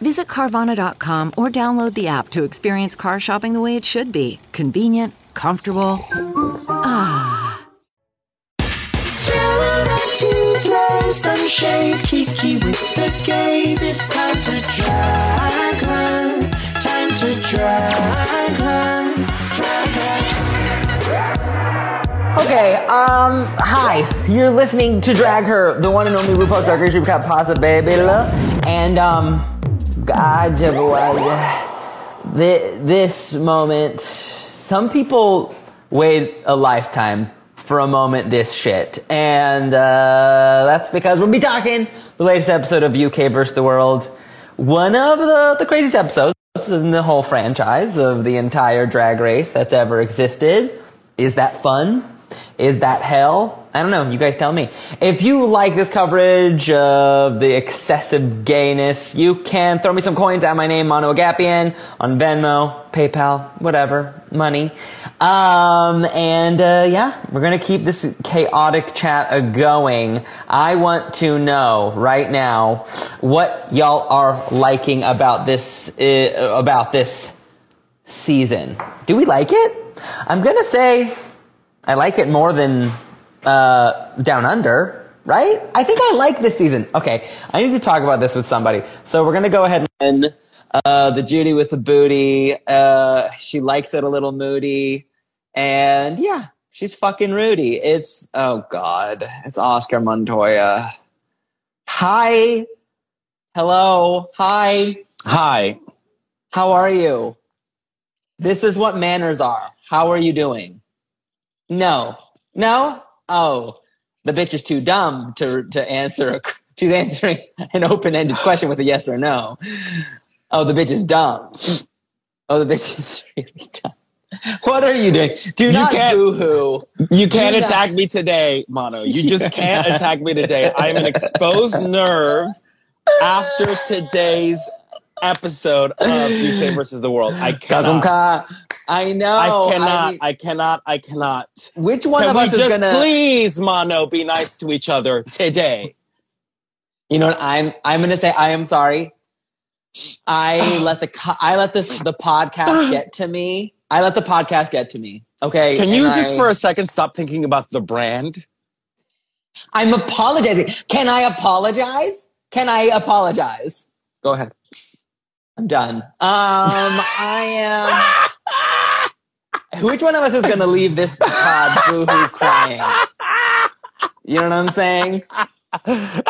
Visit Carvana.com or download the app to experience car shopping the way it should be convenient, comfortable. Ah. to throw some shade, Kiki with the gaze. It's time to drag her, time to drag her, drag her. Okay, um, hi. You're listening to Drag Her, the one and only RuPaul's Drag Race Recap Pasta Baby Love. And, um, God, thi- this moment, some people wait a lifetime for a moment this shit. And, uh, that's because we'll be talking the latest episode of UK vs. the World. One of the, the craziest episodes in the whole franchise of the entire drag race that's ever existed. Is that fun? Is that hell? I don't know. You guys tell me. If you like this coverage of the excessive gayness, you can throw me some coins at my name, Mano Agapion, on Venmo, PayPal, whatever, money. Um, and uh, yeah, we're gonna keep this chaotic chat a going. I want to know right now what y'all are liking about this uh, about this season. Do we like it? I'm gonna say I like it more than uh, Down Under, right? I think I like this season. Okay, I need to talk about this with somebody. So we're gonna go ahead and uh, the Judy with the booty. Uh, she likes it a little moody, and yeah, she's fucking Rudy. It's oh god, it's Oscar Montoya. Hi, hello, hi, Hi. how are you? This is what manners are. How are you doing? No. No? Oh, the bitch is too dumb to to answer. A, she's answering an open-ended question with a yes or no. Oh, the bitch is dumb. Oh, the bitch is really dumb. What are you doing? Do You not can't- boo-hoo. You can't Do not- attack me today, Mano. You just can't attack me today. I'm an exposed nerve after today's episode of UK versus the world. I cannot. I know. I cannot. mean, I cannot. I cannot. which one Can of us is just gonna? please, Mano, be nice to each other today? You know what? I'm I'm gonna say I am sorry. I let the I let this the podcast get to me. I let the podcast get to me. Okay. Can you just I- for a second stop thinking about the brand? I'm apologizing. Can I apologize? Can I apologize? Go ahead. I'm done. Um, I am. Which one of us is going to leave this pod boohoo crying? You know what I'm saying?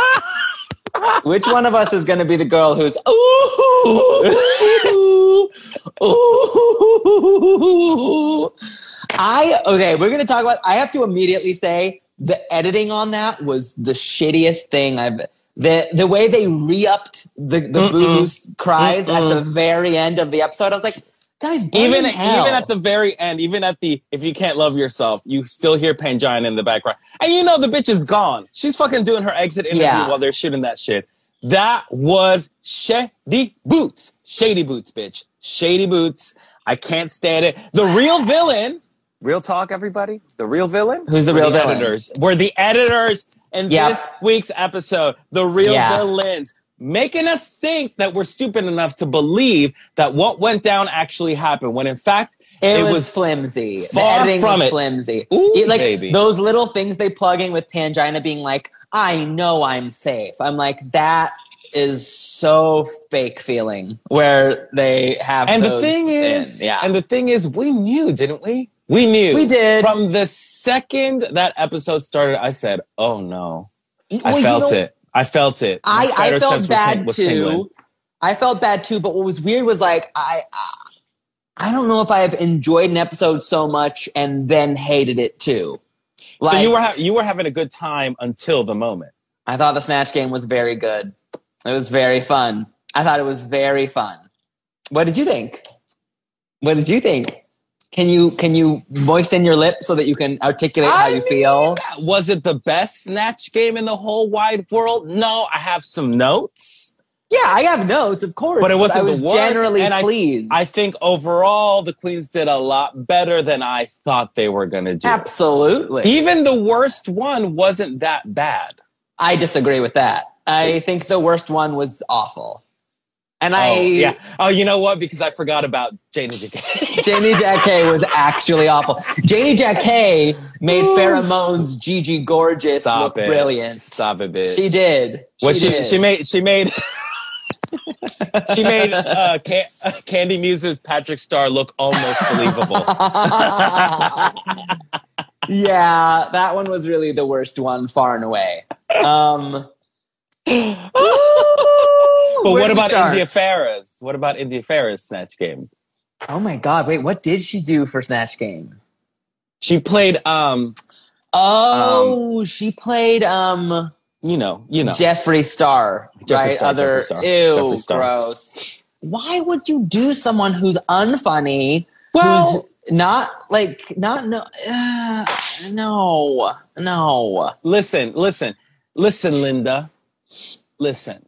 Which one of us is going to be the girl who's ooh, ooh, ooh? I okay. We're going to talk about. I have to immediately say the editing on that was the shittiest thing I've. The the way they re-upped the the Mm-mm. cries at the very end of the episode, I was like, guys, even hell. even at the very end, even at the if you can't love yourself, you still hear Pangina in the background, and you know the bitch is gone. She's fucking doing her exit interview Yeah. while they're shooting that shit. That was shady boots, shady boots, bitch, shady boots. I can't stand it. The real villain, real talk, everybody. The real villain. Who's the were real villain? Editors were the editors in Yep. this week's episode. The real Yeah. villains making us think that we're stupid enough to believe that what went down actually happened when in fact It, it, was, was, flimsy. The far editing from was it. flimsy. Ooh, It- like baby. those little things they plug in with Pangina being like, "I know I'm safe." I'm like, that is so fake feeling where they have. and the thing in. is yeah, and the thing is we knew didn't we we knew We did. from the second that episode started i said oh no i Well, you felt know, it i felt it My I, I felt bad was too. tingling. I felt bad too. But what was weird was like I. I don't know if I have enjoyed an episode so much and then hated it too. so you were ha- you were having a good time until the moment I thought the Snatch game was very good. It was very fun. I thought it was very fun. What did you think? What did you think? Can you can you moisten your lip so that you can articulate how I you mean, feel? Was it the best snatch game in the whole wide world? No, I have some notes, Yeah, I have notes, of course. but it wasn't I was the worst. generally and I- pleased. I, think overall the queens did a lot better than I thought they were going to do. Absolutely. Even the worst one wasn't that bad. I disagree with that. I think the worst one was awful. And I oh, yeah. Oh, you know what? Because I forgot about Janey Jacké. Janey Jacké was actually awful. Janey Jacké made Farrah Moan's Gigi Gorgeous Stop look it. brilliant. Stop it, bitch. She did. What she did. she made she made she made uh, Can- uh, Candy Muse's Patrick Star look almost believable. yeah, that one was really the worst one, far and away. Um, but what about start? India Ferrah? What about India Ferrah snatch game? Oh my God! Wait, what did she do for Snatch Game? She played um Oh, she played um you know you know Jeffree Star, Jeffree right? Star, Other Star, ew, Star. gross. Why would you do someone who's unfunny? Well- who's not like not no uh, no no. listen listen listen Linda listen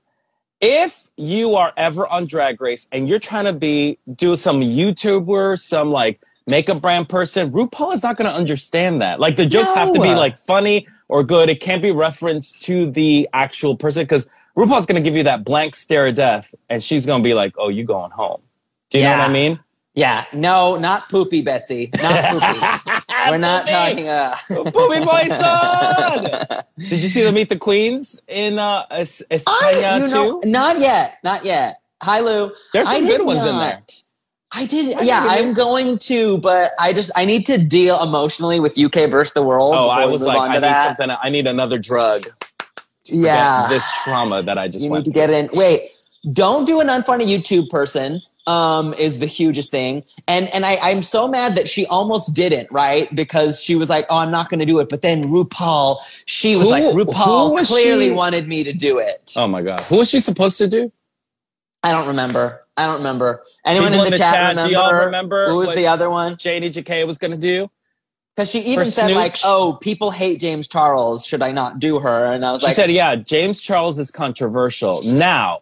if you are ever on Drag Race and you're trying to be do some YouTuber some like makeup brand person RuPaul is not going to understand that. Like the jokes have to be like funny or good. It can't be referenced to the actual person because RuPaul's going to give you that blank stare of death and she's going to be like oh you going home. Do you know what I mean? Yeah, no, not poopy, Betsy. Not poopy. We're not talking. Uh, Poopy Boy son! Did you see the Meet the Queens in uh, Es- España you know, too? not yet, not yet. Hi, Lou. There's some I good ones in there. I did. I yeah, I'm going to, but I just I need to deal emotionally with UK versus the world. Oh, I was like, I need that. something. I need another drug. to Yeah, this trauma that I just you went. need to get in. Wait, don't do an unfunny YouTube person. Um, is the hugest thing, and and I I'm so mad that she almost didn't right because she was like, oh, I'm not going to do it, but then RuPaul, she was Who- like, RuPaul was clearly she? wanted me to do it. Oh my god, who was she supposed to do? I don't remember. I don't remember. Anyone People in the, in the chat, chat, remember? do y'all remember who was the other one? Janey Jacké was gonna do. Because she even said like, "Oh, people hate James Charles. Should I not do her?" And I was She like, said, "Yeah, James Charles is controversial." Now,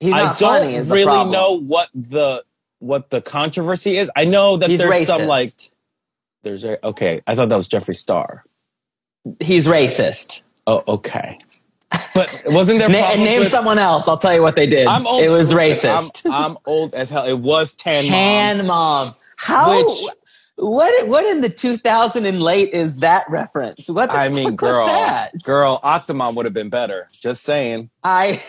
"He's I not don't funny." Really know what the what the controversy is. I know that He's there's racist. some like there's a okay. I thought that was Jeffree Star. he's racist. Oh, okay. But wasn't there Na- name with- someone else. I'll tell you what they did. I'm old. It was listen, racist. I'm, I'm old as hell. It was Tan Mom. Can mom. How? Which- what? What in the 2000 and late is that reference? What the I mean, girl, girl, Octomom would have been better. Just saying. I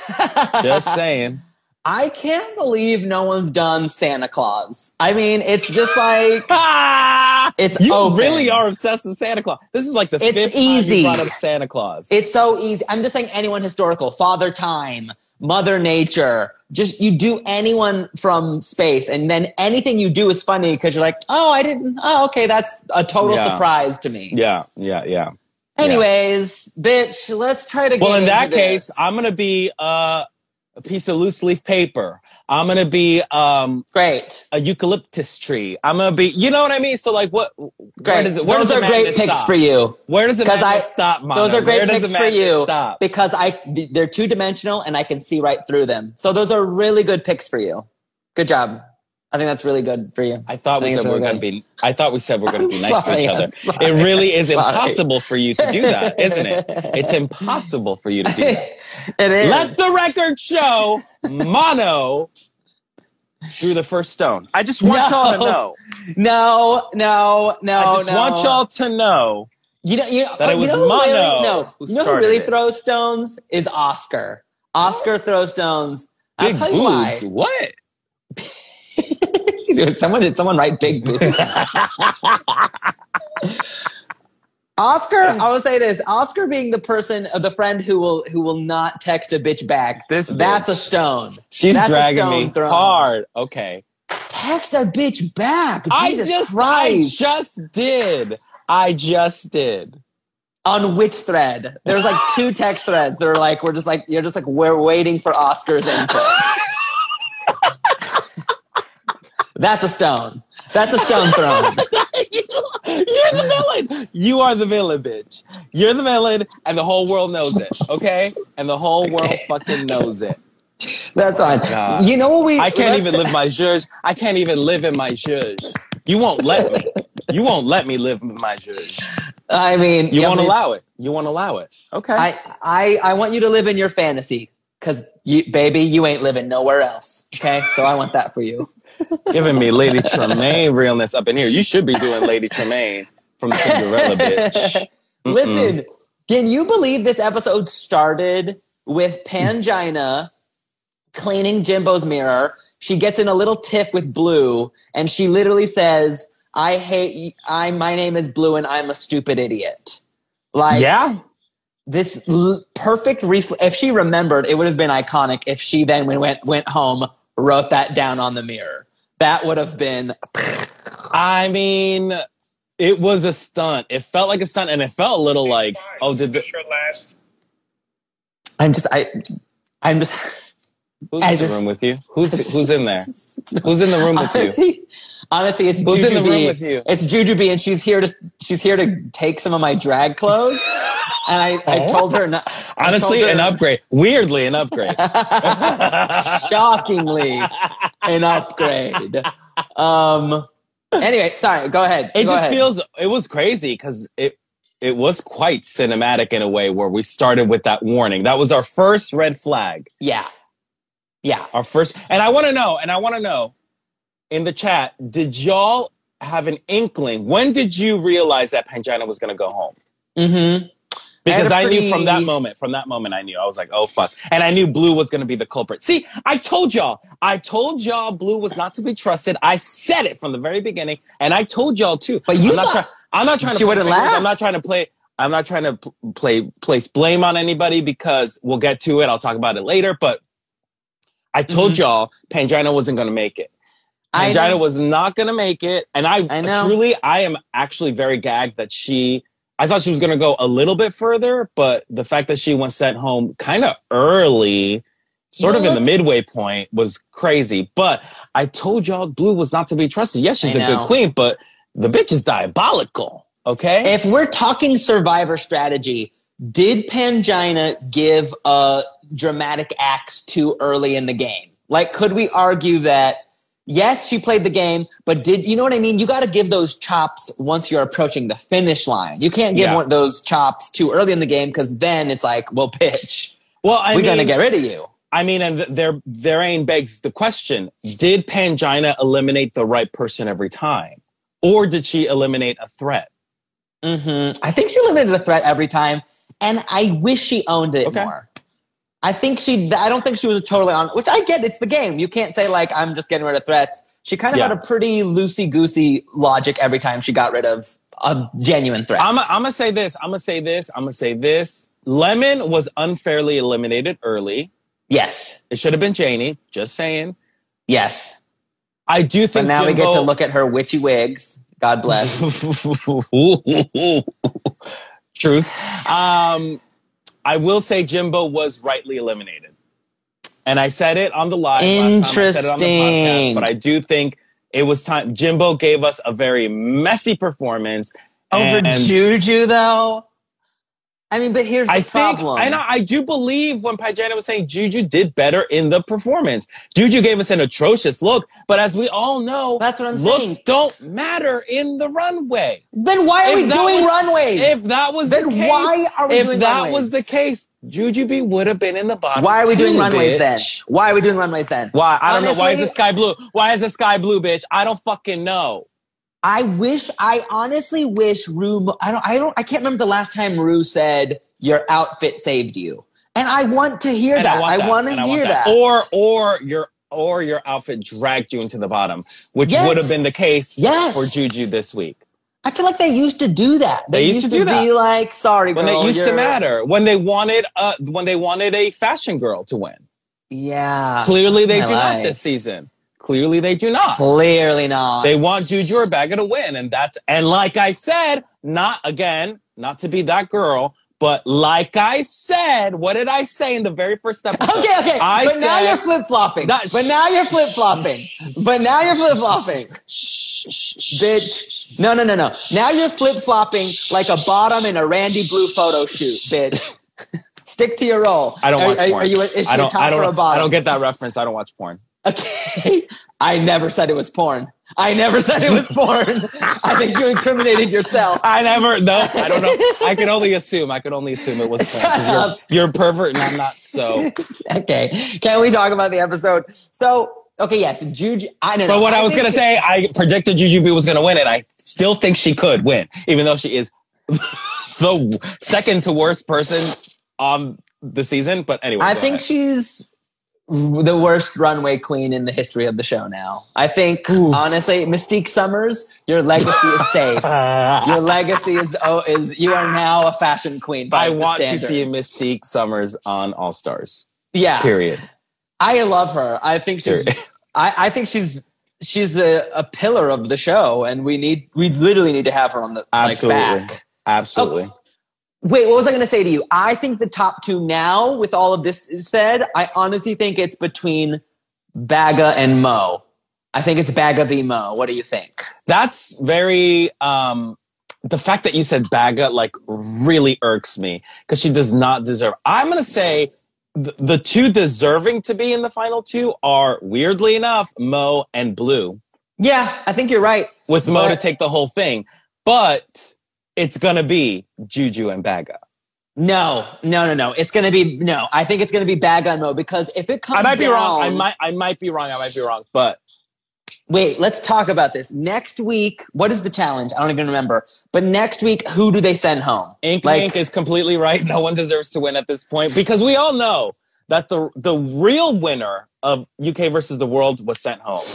Just saying. I can't believe no one's done Santa Claus. I mean, it's just like! It's you open. really are obsessed with Santa Claus. This is like the It's fifth easy. time you brought up Santa Claus. It's so easy. I'm just saying anyone historical, Father Time, Mother Nature. Just you do anyone from space, and then anything you do is funny because you're like, oh, I didn't. Oh, okay, that's a total Yeah. surprise to me. yeah, yeah, yeah. Anyways, bitch, let's try to. Well, in that case. I'm gonna be uh, a piece of loose leaf paper. I'm gonna be um, great. a eucalyptus tree. I'm gonna be, you know what I mean? So like, what? Where Great. does it, where Those are great picks stop? for you. Where does the Because I stop, Mano? those are great Where picks for you Stop? because I they're two dimensional and I can see right through them. So those are really good picks for you. Good job. I think that's really good for you. I thought we said we were really going to be. I thought we said we are going to be nice to each other. It really is impossible for you to do that, isn't it? It's impossible for you to do that. it is. Let the record show Mano through the first stone. I just want No. y'all to know. no, no, no. I just no. want y'all to know. You know, you know, that it you was know Mano really, no, who you know who really it. throws stones is Oscar. Oscar throws stones. I'll Big tell you why. boobs. What? someone did someone write big boobs? Oscar, I will say this: Oscar being the person, uh, the friend who will who will not text a bitch back. This that's bitch. a stone. She's That's dragging stone me thrown. hard. Okay. Text a bitch back. I just, Christ! I just did. I just did. on which thread? There's like two text threads. They're like, we're just like, you're just like, we're waiting for Oscar's input. That's a stone. That's a stone thrown. You're the villain. You are the villain, bitch. You're the villain, and the whole world knows it. Okay, and the whole world fucking knows it. That's oh fine. God. You know what we? I can't even live my zhuzh. I can't even live in my zhuzh. You won't let me. You won't let me live in my zhuzh. I mean, You yeah, won't we- allow it. You won't allow it. Okay. I, I, I want you to live in your fantasy, cause you, baby, you ain't living nowhere else. Okay, so I want that for you. Giving me Lady Tremaine realness up in here. You should be doing Lady Tremaine from Cinderella, bitch. Listen, can you believe this episode started with Pangina cleaning Jimbo's mirror? She gets in a little tiff with Blu, and she literally says, "I hate. I. My name is Blu, and I'm a stupid idiot." Like, Yeah. this l- perfect refl- if she remembered it would have been iconic if she then went went home wrote that down on the mirror that would have been I mean, it was a stunt. It felt like a stunt, and it felt a little like, oh, did this your last? i'm just i i'm just who's I in just- the room with you? Who's who's in there? Who's in the room with you? honestly, honestly it's Who's in the Jujubee. room with you? it's Jujubee, and she's here to she's here to take some of my drag clothes and i i told her not Honestly, told an upgrade. Weirdly, an upgrade. shockingly an upgrade um anyway sorry go ahead It Go just ahead. feels it was crazy because it it was quite cinematic in a way where we started with that warning. That was our first red flag. yeah yeah Our first, and I want to know, and I want to know in the chat, did y'all have an inkling? When did you realize that Pangina was going to go home? mm-hmm Because I knew from that moment, from that moment, I knew. I was like, oh, fuck. And I knew Blu was going to be the culprit. See, I told y'all. I told y'all Blu was not to be trusted. I said it from the very beginning. And I told y'all too. But you I'm not, try- I'm not trying to she wouldn't favorites. I'm not trying to play. I'm not trying to play place blame on anybody because we'll get to it. I'll talk about it later. But I told Mhm. y'all Pangina wasn't going to make it. Pangina was not going to make it. And I, I truly, I am actually very gagged that she, I thought she was going to go a little bit further, but the fact that she was sent home kind of early, sort Well, of in the midway point was crazy. But I told y'all Blu was not to be trusted. Yes, she's I a good queen, but the bitch is diabolical. Okay. if we're talking survivor strategy did pangina give a dramatic axe too early in the game like could we argue that yes she played the game but did you know what i mean you got to give those chops once you're approaching the finish line you can't give Yeah. one, those chops too early in the game because then it's like well bitch well, I we're mean, gonna get rid of you I mean, and th- their their aim begs the question: Did Pangina eliminate the right person every time, or did she eliminate a threat? Mm-hmm. I think she limited a threat every time, and I wish she owned it Okay. more. I think she. I don't think she was totally on. Which I get. It's the game. You can't say like I'm just getting rid of threats. She kind of Yeah. had a pretty loosey goosey logic every time she got rid of a genuine threat. I'm gonna say this. I'm gonna say this. I'm gonna say this. Lemon was unfairly eliminated early. yes, It should have been Janey. Just saying. yes. I do But think. now we get to look at her witchy wigs. God bless. Truth. Um, I will say Jimbo was rightly eliminated. And I said it on the live. Last time. I said it on the podcast, Interesting. but I do think it was time. Jimbo gave us a very messy performance. Over and Juju though. I mean, but here's the I think, problem. and I, I do believe when Pangina was saying Juju did better in the performance. Juju gave us an atrocious look, but as we all know, That's what I'm looks saying. don't matter in the runway. then why are If we doing was- runways? If that was Then the case, why are we if doing that runways? was the case, Jujubee would have been in the bottom. why are we doing runways bitch. then? Why are we doing runways then? Why? I don't know. Why is the sky blue? Why is the sky blue, bitch? I don't fucking know. I wish, I honestly wish Rue, I don't, I don't, I can't remember the last time Rue said your outfit saved you. And I want to hear And that. I want to hear want that. Or or your or your outfit dragged you into the bottom, which Yes. would have been the case Yes. for Juju this week. I feel like they used to do that. They, They used, used to, to be that. like, sorry, but When girl, they used to matter, when they wanted uh when they wanted a fashion girl to win. Yeah. Clearly they my do not this season. Clearly they do not. Clearly not. They want Juju or Baga to win, and that's and like I said, not again, not to be that girl, But like I said, what did I say in the very first episode? Okay, okay. I but now said- you're flip flopping. But now you're flip flopping. but now you're flip flopping. Bitch. No, no, no, no. Now you're flip flopping like a bottom in a Randy Blue photo shoot, bitch. Stick to your role. I don't are, watch are, porn. Are you, is she I don't, a top I don't, or a bottom? I don't get that reference. I don't watch porn. Okay. I never said it was porn. I never said it was porn. I think you incriminated yourself. I never, no, I don't know. I can only assume. I can only assume it was porn. You're, up. you're a pervert and I'm not. So, Okay. Can we talk about the episode? So, okay, yes, Juju. I know. but what I, was gonna say, I predicted Jujubee was gonna win, and I still think she could win, even though she is the second to worst person on the season. But anyway, I think ahead. she's the worst runway queen in the history of the show now. I think, honestly, Mystique Summers, your legacy is safe. your legacy is, oh, is, you are now a fashion queen. By I want to see Mystique Summers on All Stars. Yeah. Period. I love her. I think she's. I, I think she's she's a, a pillar of the show, and we need we literally need to have her on the Absolutely. like back. Absolutely. Oh, Wait, what was I going to say to you? I think the top two now, with all of this said, I honestly think it's between Baga and Mo. I think it's Baga v Mo. What do you think? That's very um the fact that you said Baga like really irks me because she does not deserve. I'm gonna say th- the two deserving to be in the final two are weirdly enough Mo and Blu, Yeah, I think you're right. with Mo to take the whole thing, but it's gonna be Juju and Baga. No, no, no, no. It's going to be no. I think it's going to be Baga and Mo because if it comes, I might be wrong. I might I might be wrong. I might be wrong, but Wait, let's talk about this. Next week, what is the challenge? I don't even remember. But next week, who do they send home? Ink Like- Mink is completely right. No one deserves to win at this point because we all know that the the real winner of UK versus the world was sent home.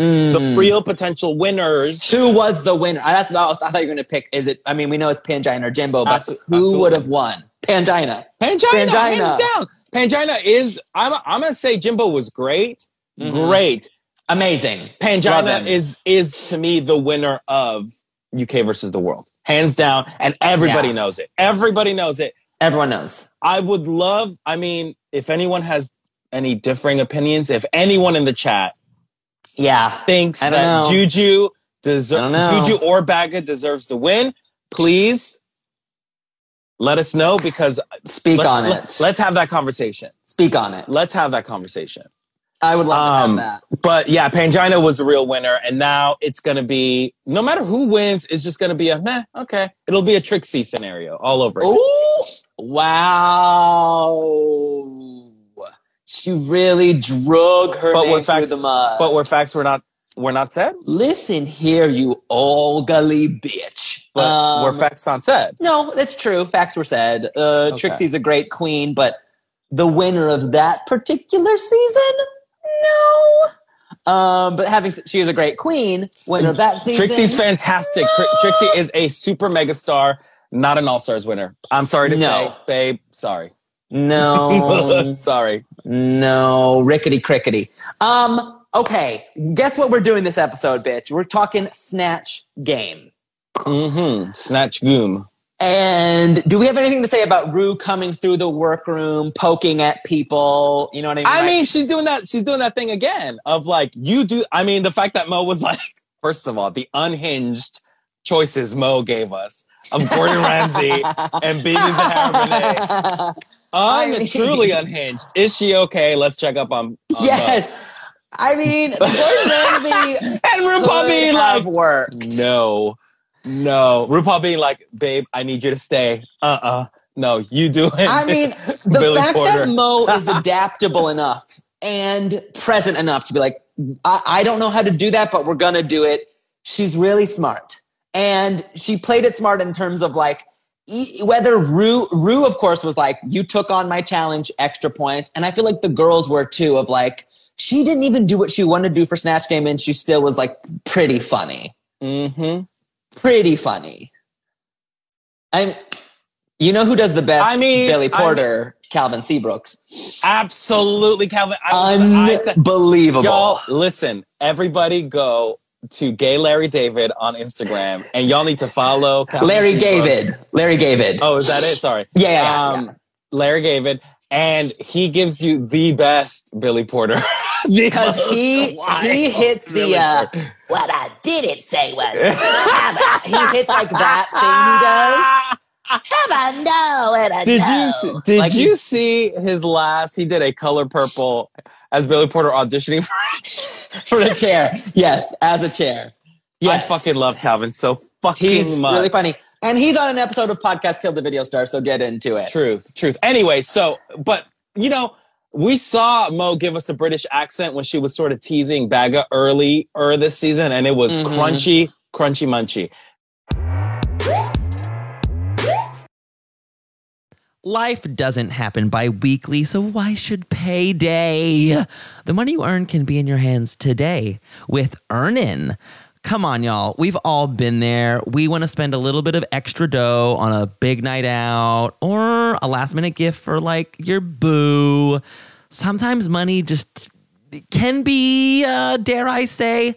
Mm. The real potential winners. Who was the winner? That's what I, was- I thought you were going to pick. Is it? I mean, we know it's Pangina or Jimbo, but Abso- who would have won? Pangina. Pangina, Pangina. hands down. Pangina is. I'm. I'm gonna say Jimbo was great. Mhm. Great. Amazing. Pangina is is to me the winner of UK versus the world, hands down, and everybody Yeah. knows it. Everybody knows it. Everyone knows. I would love, I mean, if anyone has any differing opinions, if anyone in the chat Yeah. thinks that know. Juju deserves. Juju or Baga deserves the win, please let us know because Speak on it. Let's have that conversation. Speak on it. Let's have that conversation. I would love Um, to have that. But yeah, Pangina was the real winner, and now it's gonna be no matter who wins, it's just gonna be a meh. Okay, it'll be a Trixie scenario all over. Ooh. Wow. She really drug her But name where through facts, the mud. but where facts were not were not said, Listen here, you old gully bitch. but Um, where facts not said. No, that's true. Facts were said. Uh, Okay. Trixie's a great queen, but the winner of that particular season, no. Um, but having she is a great queen, winner of that season. Trixie's fantastic. Tri- Trixie is a super mega star, not an All Stars winner. I'm sorry to No. say, babe. Sorry. no, sorry. No, rickety crickety. Um, okay, guess what we're doing this episode, bitch? We're talking snatch game. Mm-hmm. Snatch goom. And do we have anything to say about Rue coming through the workroom, poking at people? You know what I mean? I Like, mean, she's doing that. She's doing that thing again of like you do. I mean, the fact that Mo was like, first of all, the unhinged choices Mo gave us of Gordon Ramsay and Bebe Zahara Benet. I Un- mean- truly unhinged. Is she okay? Let's check up on. on yes. I mean, the Gordon Ramsay Mo. And RuPaul being like, worked. no, no. RuPaul being like, babe, I need you to stay. Uh uh No, you do it. I mean, the Billy fact Porter. that Mo is adaptable enough and present enough to be like, I, I don't know how to do that, but we're gonna do it. She's really smart, and she played it smart in terms of like whether Rue, Rue, of course, was like, you took on my challenge, extra points, and I feel like the girls were too. Of like, she didn't even do what she wanted to do for Snatch Game, and she still was like pretty funny mm-hmm. pretty funny. I'm, you know who does the best? I mean, Billy Porter, Calvin Seabrooks. Absolutely, Calvin. I, was- I said, Unbelievable. Y'all, listen, everybody go to Gay Larry David on Instagram, and y'all need to follow Larry. David. Larry David. Oh, is that it? Sorry. Yeah, yeah, yeah, um, Larry David, and he gives you the best Billy Porter Because he he hits the uh, what I didn't say was he hits like that thing he does. Have I know and I Did know. you did Like you see his last? He did a color purple as Billy Porter auditioning for. for the chair? Yes, as a chair. Yes. I fucking love Calvin so fucking much. He's much. really funny, and he's on an episode of podcast Killed the Video Star. So get into it. Truth, truth. Anyway, so but you know, we saw Mo give us a British accent when she was sort of teasing Baga early er this season, and it was Mhm. crunchy, crunchy munchy. Life doesn't happen bi weekly, so why should payday? The money you earn can be in your hands today with Earnin. Come on, y'all. We've all been there. We want to spend a little bit of extra dough on a big night out or a last minute gift for like your boo. Sometimes money just can be, uh, dare I say,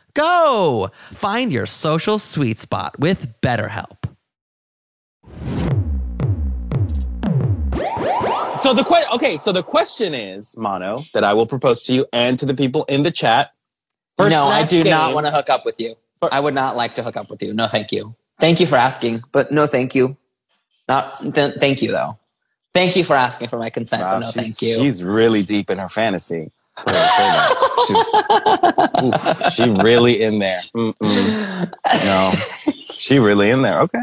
Go! Find your social sweet spot with BetterHelp. So the que- okay, so the question is, Mano, that I will propose to you and to the people in the chat. For no, I Snatch do not want to hook up with you. I would not like to hook up with you. No, thank you. Thank you for asking, but no, thank you. Not th- thank you though. Thank you for asking for my consent, Wow, but no, thank you. She's really deep in her fantasy. She's, she really in there. Mm-mm. No, she really in there. Okay.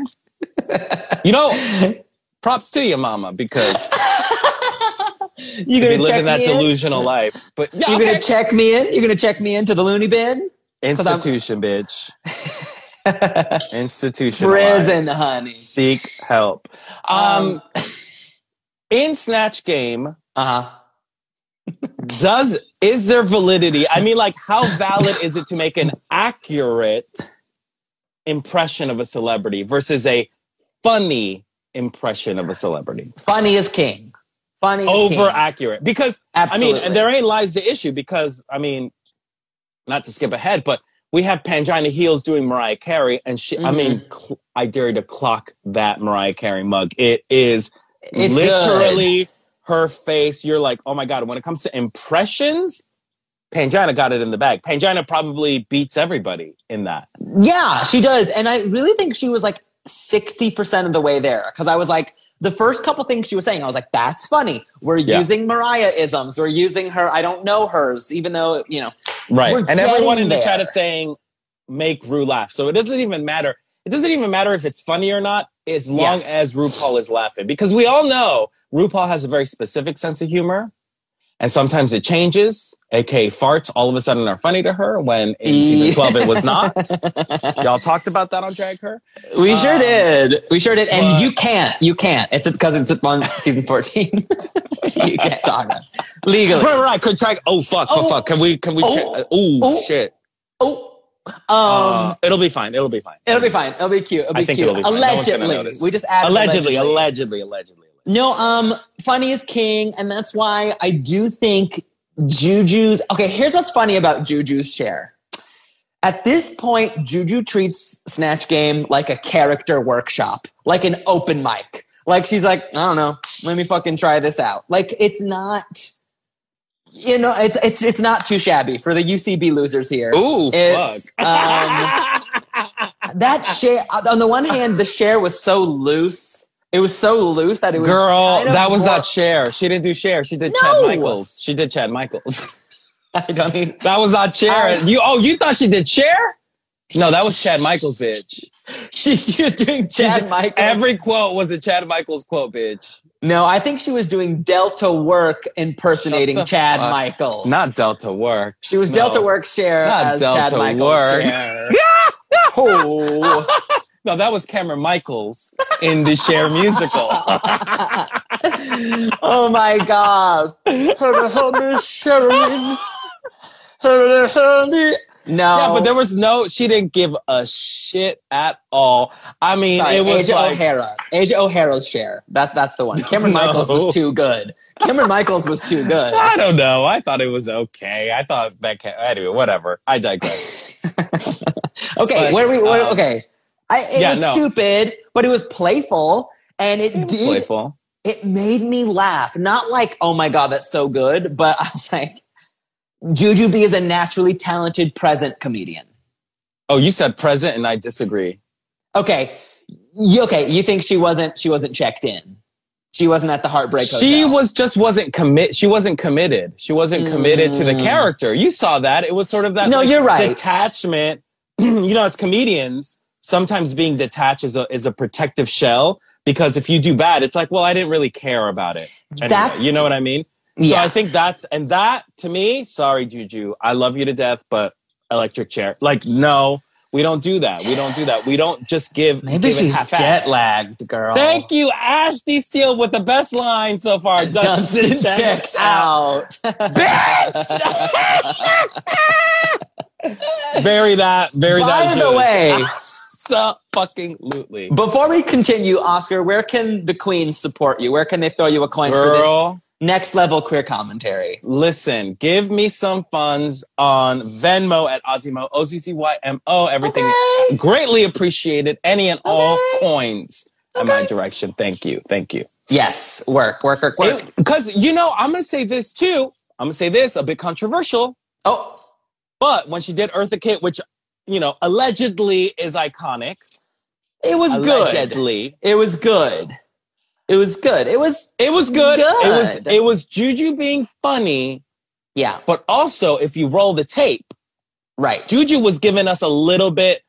You know, props to your mama because you're gonna be check living that in? delusional life. But yeah, You okay. gonna check me in? You're gonna check me into the loony bin? Institution, bitch. Institution. Prison, honey. Seek help. Um, in Snatch Game, Uh huh. does is there validity? I mean, like, how valid is it to make an accurate impression of a celebrity versus a funny impression of a celebrity? Funny is king. Funny is over king. accurate because I mean, Absolutely. and therein lies the issue because I mean, not to skip ahead, but we have Pangina Heals doing Mariah Carey, and she, I Mm-hmm. mean, cl- I dare you to clock that Mariah Carey mug. It is It's literally her face. You're like, oh my god. When it comes to impressions, Pangina got it in the bag. Pangina probably beats everybody in that. Yeah, she does. And I really think she was like 60% of the way there. Because I was like, the first couple things she was saying, I was like, that's funny. We're Yeah. using Mariah isms. We're using her, I don't know hers, even though, you know. Right. And everyone in the chat is saying make Rue laugh. So it doesn't even matter. It doesn't even matter if it's funny or not, as long as RuPaul is laughing. Because we all know RuPaul has a very specific sense of humor. And sometimes it changes, aka farts all of a sudden are funny to her when in season 12 it was not. Y'all talked about that on Drag Her. We sure um, did. We sure did. And you can't. You can't. It's because it's on season 14. you can't talk about it. Legally. Right, right. Could try. Oh, fuck, fuck, Oh. fuck. Can we, can we, Oh. oh, Oh. shit. Oh. Um, Uh, it'll be fine. It'll be fine. it'll be fine. It'll be cute. It'll be cute. it'll be fine. No allegedly. we just added Allegedly, allegedly, allegedly. No, um, funny is king, and that's why I do think Juju's. Okay, here's what's funny about Juju's Cher. At this point, Juju treats Snatch Game like a character workshop, like an open mic. Like she's like, I don't know, let me fucking try this out. Like it's not, you know, it's it's it's not too shabby for the UCB losers here. Ooh, It's, fuck. um, that Cher on the one hand the Cher was so loose it was so loose that it was Girl, kind of that was more- not Cher. She didn't do Cher. She did No! Chad Michaels. She did Chad Michaels. i don't even that was not Cher. I- you oh, you thought she did Cher? No, that was Chad Michaels, bitch. She's she was doing chad michaels Every quote was a Chad Michaels quote, bitch. No i think she was doing delta work impersonating chad fuck- michaels Not Delta Work. she was No. Delta Work Cher Not as Delta Chad Michaels Work. Cher. oh. No, that was Cameron Michaels in the Cher musical. oh my god. No. Yeah, but there was no. She didn't give a shit at all. I mean, Sorry, it was Asia like O'Hara. Asia O'Hara's Cher. That's that's the one. Cameron No. Michaels was too good. Cameron Michaels was too good. I don't know. I thought it was okay. I thought that. Anyway, whatever. I digress. Okay, But, what are we? What, um, okay, I, it yeah, was no. stupid, but it was playful, and it, did. Playful. It made me laugh. Not like, oh my god, that's so good, but I was like, Jujubee is a naturally talented present comedian. Oh, you said present, and I disagree. Okay, you, okay, you think she wasn't? She wasn't checked in. She wasn't at the heartbreak. She was just wasn't commit. She wasn't committed. She wasn't committed to the character. You saw that. It was sort of that. Mm. No, like, you're right. Detachment. you know, as comedians, sometimes being detached is a is a protective shell because if you do bad, it's like, well, I didn't really care about it. Anyway, That's- you know what I mean. So Yeah. I think that's and that to me. Sorry, Juju. I love you to death, but electric chair. Like, no, we don't do that. We don't do that. We don't just give. Maybe give she's jet lagged, girl. Thank you, Ashley Steele, with the best line so far. Dunstan checks out. bitch. Bury that. Bury By that. the way- Stop fucking lootly. Before we continue, Oscar, where can the Queen support you? Where can they throw you a coin for this next level queer commentary? Listen, give me some funds on Venmo at Ozzymo, O Z Z Y M O. Everything Okay. greatly appreciated. Any and all Okay. coins in my direction. Thank you. Thank you. Yes, work, work, work, work. Because, you know, I'm going to say this too. I'm going to say this, a bit controversial. oh, But when she did Eartha Kitt, which, you know, allegedly is iconic. it was good. Allegedly. It was good. It was good. It was, It was good. It was it was Juju being funny, yeah, but also if you roll the tape, right. Juju was giving us a little bit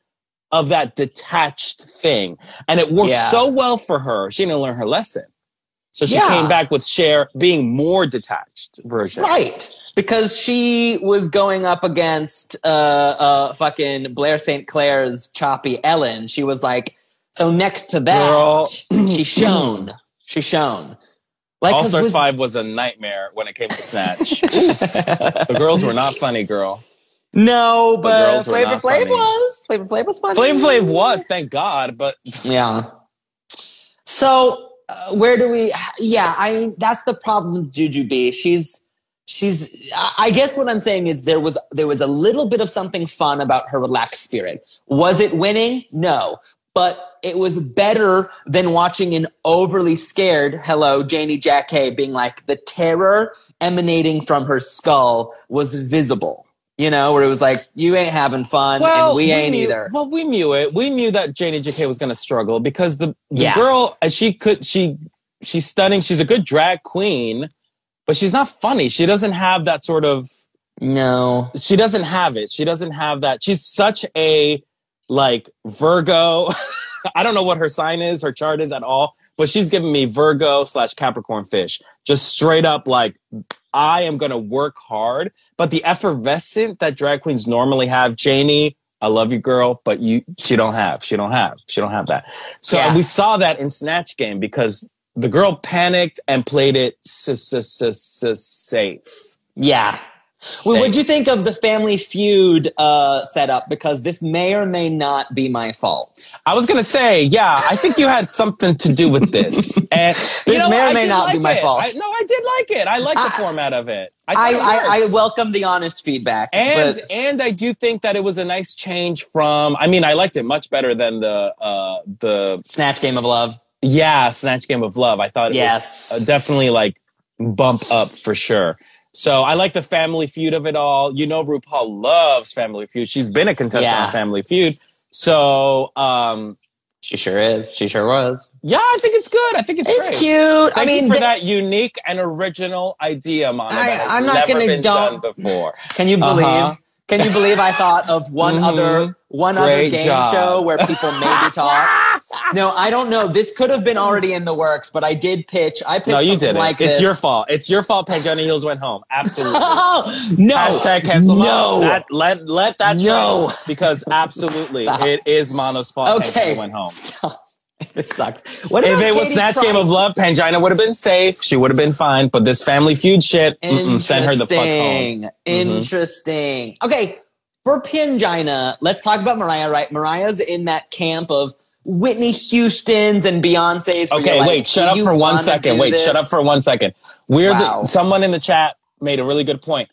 of that detached thing. And it worked Yeah. so well for her. She didn't learn her lesson. So she Yeah. came back with Cher being more detached version. Right. Because she was going up against uh uh fucking Blair St. Clair's choppy Ellen. She was like, so next to that, Girl. she shone. She shone. Like All Stars was- 5 was a nightmare when it came to Snatch. the girls were not funny, girl. No, but Flavor Flav was. Flavor Flav was funny. Flavor Flav was, thank God, but Yeah. So uh, where do we? Yeah, I mean that's the problem with Jujubee. She's she's. I- I guess what I'm saying is there was there was a little bit of something fun about her relaxed spirit. Was it winning? No, but it was better than watching an overly scared hello Janey Jacké being like the terror emanating from her skull was visible. You know, where it was like you ain't having fun and we, ain't knew, either. Well, we knew it. We knew that Janey Jacké was going to struggle because the, the Yeah. girl, uh, she could, she, she's stunning. She's a good drag queen, but she's not funny. She doesn't have that sort of, No. she doesn't have it. She doesn't have that. She's such a, like, Virgo. I don't know what her sign is, her chart is at all, but she's giving me Virgo slash Capricorn fish. Just straight up like, I am going to work hard. But the effervescent that drag queens normally have, Janey, I love you, girl, but you, she don't have, she don't have, she don't have that. So Yeah. we saw that in Snatch Game because the girl panicked and played it s- s- s- s- safe. Yeah. Well, what'd you think of the Family Feud uh, setup? Because this may or may not be my fault. I was gonna say, yeah, I think you had something to do with this, and you know, may or I may not be like my fault. I, no, I did like it. I like the I- format of it. I, I, it I, welcome the honest feedback. and but and I do think that it was a nice change from. I mean, I liked it much better than the uh the Snatch Game of Love. yeah Snatch Game of Love. I thought it Yes. was uh, definitely like bump up for sure. So I like the Family Feud of it all. You know, RuPaul loves Family Feud. She's been a contestant Yeah. on Family Feud. So um She sure is. She sure was. yeah, I think it's good. I think it's, It's great. cute. Thank I mean, you for th- that unique and original idea, Mano. I- that has I'm not gonna been don't- done before. Can you believe? Uh-huh. Can you believe I thought of one Mhm. other one other game job. show where people maybe talk? no, I don't know. This could have been already in the works, but I did pitch. I pitched No, you didn't. like it's this. your fault. It's your fault. Pangina Heals went home. Absolutely. Oh no! Hashtag cancel No. That, let let that No. because absolutely Stop. it is Mano's fault. Okay. Pangina went home. Stop. It sucks. What If it was Snatch Price? Game of Love, Pangina would have been safe. She would have been fine. But this Family Feud shit, send her the fuck home. Mm-hmm. Interesting. Interesting. Okay, for Pangina, let's talk about Mariah. Right, Mariah's in that camp of Whitney Houston's and Beyonce's. Okay, like, wait, shut up for one second. wanna second. do Wait, shut up for one second. We're Wow. the, someone in the chat made a really good point.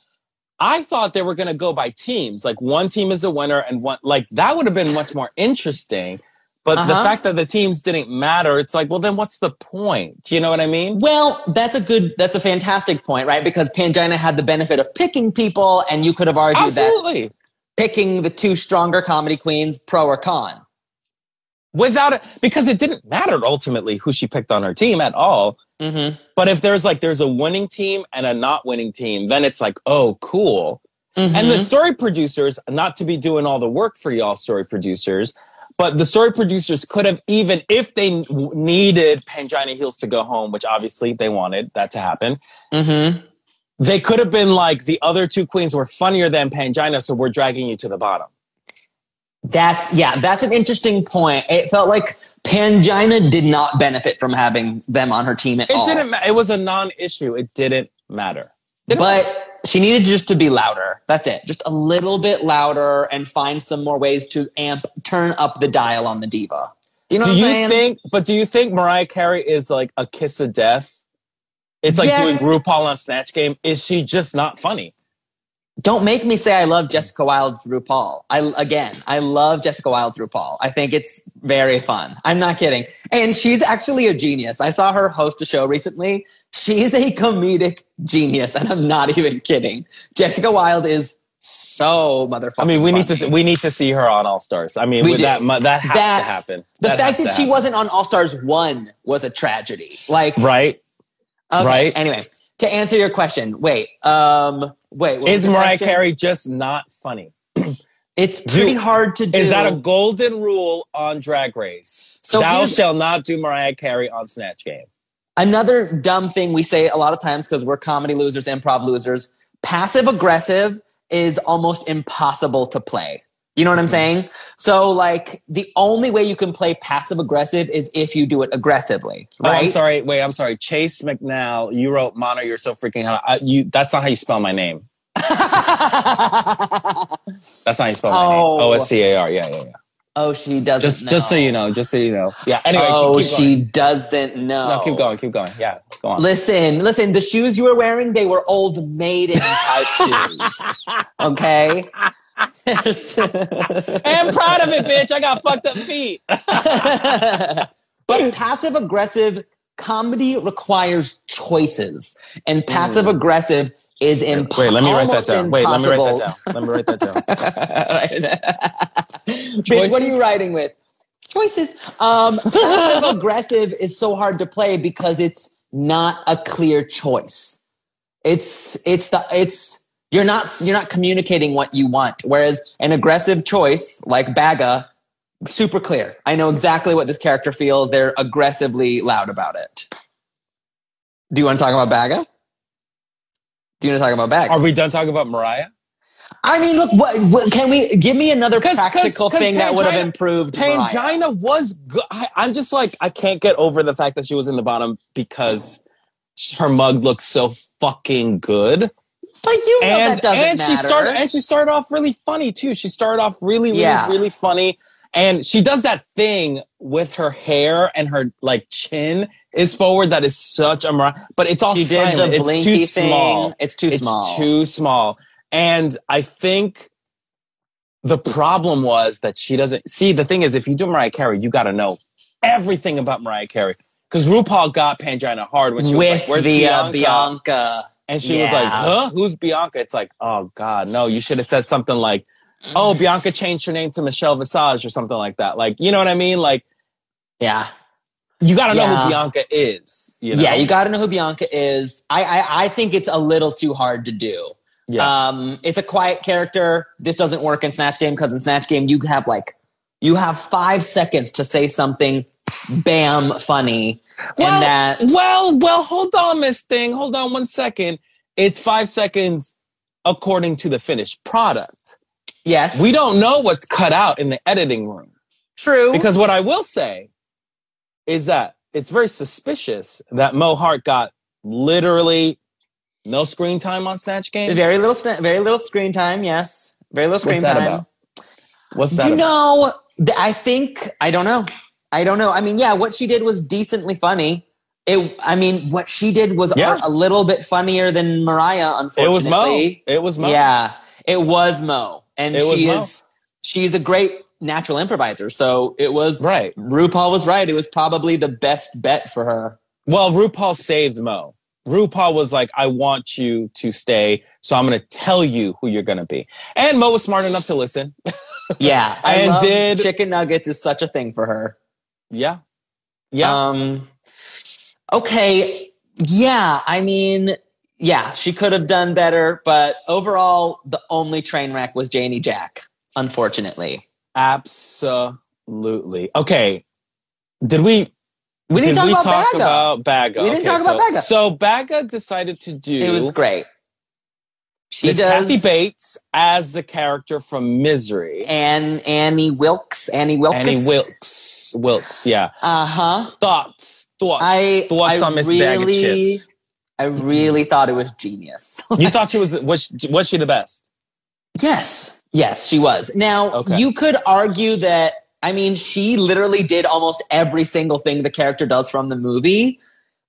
I thought they were going to go by teams. Like one team is a winner and one, like that would have been much more interesting. But the Uh-huh. fact that the teams didn't matter, it's like, well, then what's the point? Do you know what I mean? Well, that's a good, that's a fantastic point, right? Because Pangina had the benefit of picking people, and you could have argued that Absolutely. picking the two stronger comedy queens, pro or con. Without it, because it didn't matter ultimately who she picked on her team at all. Mm-hmm. But if there's like, there's a winning team and a not winning team, then it's like, oh, cool. And Mm-hmm. the story producers, not to be doing all the work for y'all story producers, but the story producers could have even, if they needed Pangina Heals to go home, which obviously they wanted that to happen, Mm-hmm. they could have been like the other two queens were funnier than Pangina, so we're dragging you to the bottom. That's yeah, that's an interesting point. It felt like Pangina did not benefit from having them on her team at It all. didn't. Ma- it was a non-issue. It didn't matter. Didn't but she needed just to be louder. That's it. Just a little bit louder and find some more ways to amp, turn up the dial on the diva. You know do what I'm you saying? think? But do you think Mariah Carey is like a kiss of death? It's like Yeah. doing RuPaul on Snatch Game. Is she just not funny? Don't make me say I love Jessica Wild's RuPaul. I again, I love Jessica Wild's RuPaul. I think it's very fun. I'm not kidding. And she's actually a genius. I saw her host a show recently. She's a comedic genius, and I'm not even kidding. Jessica Wild is so motherfucking. I mean, we need to we need to see her on All Stars. I mean, We that that has That- to happen. The That fact that she happen. wasn't on All Stars one was a tragedy. Like, right. okay, right. Anyway, to answer your question, wait, um, wait, Is Mariah? Carey just not funny? It's pretty Do- hard to do. Is that a golden rule on Drag Race? So Thou shall not do Mariah Carey on Snatch Game. Another dumb thing we say a lot of times because we're comedy losers, improv losers, passive aggressive is almost impossible to play. You know what I'm mm-hmm. saying? So, like, the only way you can play passive aggressive is if you do it aggressively, Oh, right? I'm sorry. Wait, I'm sorry. Chase McNally. You wrote Mano. You're so freaking hot. I, you. That's not how you spell my name. That's not how you spell my Oh. name. O S C A R. Yeah, yeah, yeah. Oh, she doesn't. Just know. just so you know, just so you know. Yeah. Anyway. oh, keep, keep she doesn't know. No, keep going. Keep going. Yeah. Go on. Listen, listen. The shoes you were wearing, they were old maiden type shoes. Okay. I am proud of it, bitch. I got fucked up feet. but passive aggressive comedy requires choices, and passive aggressive is impossible. Wait, let me write that down. Wait, let me write that down. Let me write that down. Bitch, what are you writing with? Choices. Um, passive aggressive is so hard to play because it's not a clear choice. It's it's the it's you're not you're not communicating what you want. Whereas an aggressive choice like Baga, super clear. I know exactly what this character feels. They're aggressively loud about it. Do you want to talk about Baga? Do you want to talk about Baga? Are we done talking about Mariah? I mean, look, what, what can we give me another 'Cause- practical 'cause thing that would have Pangina- improved? Mariah? Pangina was good. I'm just like, I can't get over the fact that she was in the bottom because her mug looks so fucking good. But you know and that doesn't and she matter. started and she started off really funny too. She started off really, really, Yeah. really funny. And she does that thing with her hair and her like chin is forward that is such a Mariah, but it's all She did silent. the it's blinky too thing. small. It's too it's small. too small. And I think the problem was that she doesn't see. The thing is, if you do Mariah Carey, you got to know everything about Mariah Carey because RuPaul got Pangina hard when she was with like, "Where's the Bianca?" Uh, Bianca. And she was like, huh? Who's Bianca? It's like, oh God, no, you should have said something like, oh, Mm. Bianca changed her name to Michelle Visage or something like that. Like, you know what I mean? Like, Yeah, you got to know Yeah. who Bianca is. You know? yeah. You got to know who Bianca is. I, I, I think it's a little too hard to do. yeah. Um, it's a quiet character. This doesn't work in Snatch Game because in Snatch Game you have like you have five seconds to say something, bam, funny, well, and that well, well, hold on, Miss Thing. Hold on one second. It's five seconds according to the finished product. yes, We don't know what's cut out in the editing room. true Because what I will say is that it's very suspicious that Mo Heart got literally no screen time on Snatch Game. very little, sna- very little screen time. Yes, very little screen What's that time. about? What's that you about? know, I think I don't know. I don't know. I mean, yeah, what she did was decently funny. It. I mean, what she did was Yeah. a little bit funnier than Mariah. Unfortunately, it was Mo. It was Mo. Yeah, it was Mo, and It she Mo. is she's a great natural improviser. So it was Right. RuPaul was right. It was probably the best bet for her. Well, RuPaul saved Mo. RuPaul was like, I want you to stay, so I'm going to tell you who you're going to be. And Mo was smart enough to listen. Yeah, I And did- chicken nuggets is such a thing for her. Yeah. Yeah. Um, okay. Yeah. I mean, yeah, she could have done better, but overall, the only train wreck was Janey Jacké, unfortunately. Absolutely. Okay. Did we We didn't did talk we about talk Baga. about Baga? We didn't Okay, talk about so, Baga. So Baga decided to do it was great. She does. Kathy Bates as the character from Misery. and Annie Wilkes. Annie Wilkes. Annie Wilkes. Wilkes, yeah. Uh huh. Thoughts. Thoughts. I thoughts I on Miss really, Bag of Chips. I really thought it was genius. You thought she was was she, was she the best? Yes. Yes, she was. Now, Okay. you could argue that, I mean, she literally did almost every single thing the character does from the movie.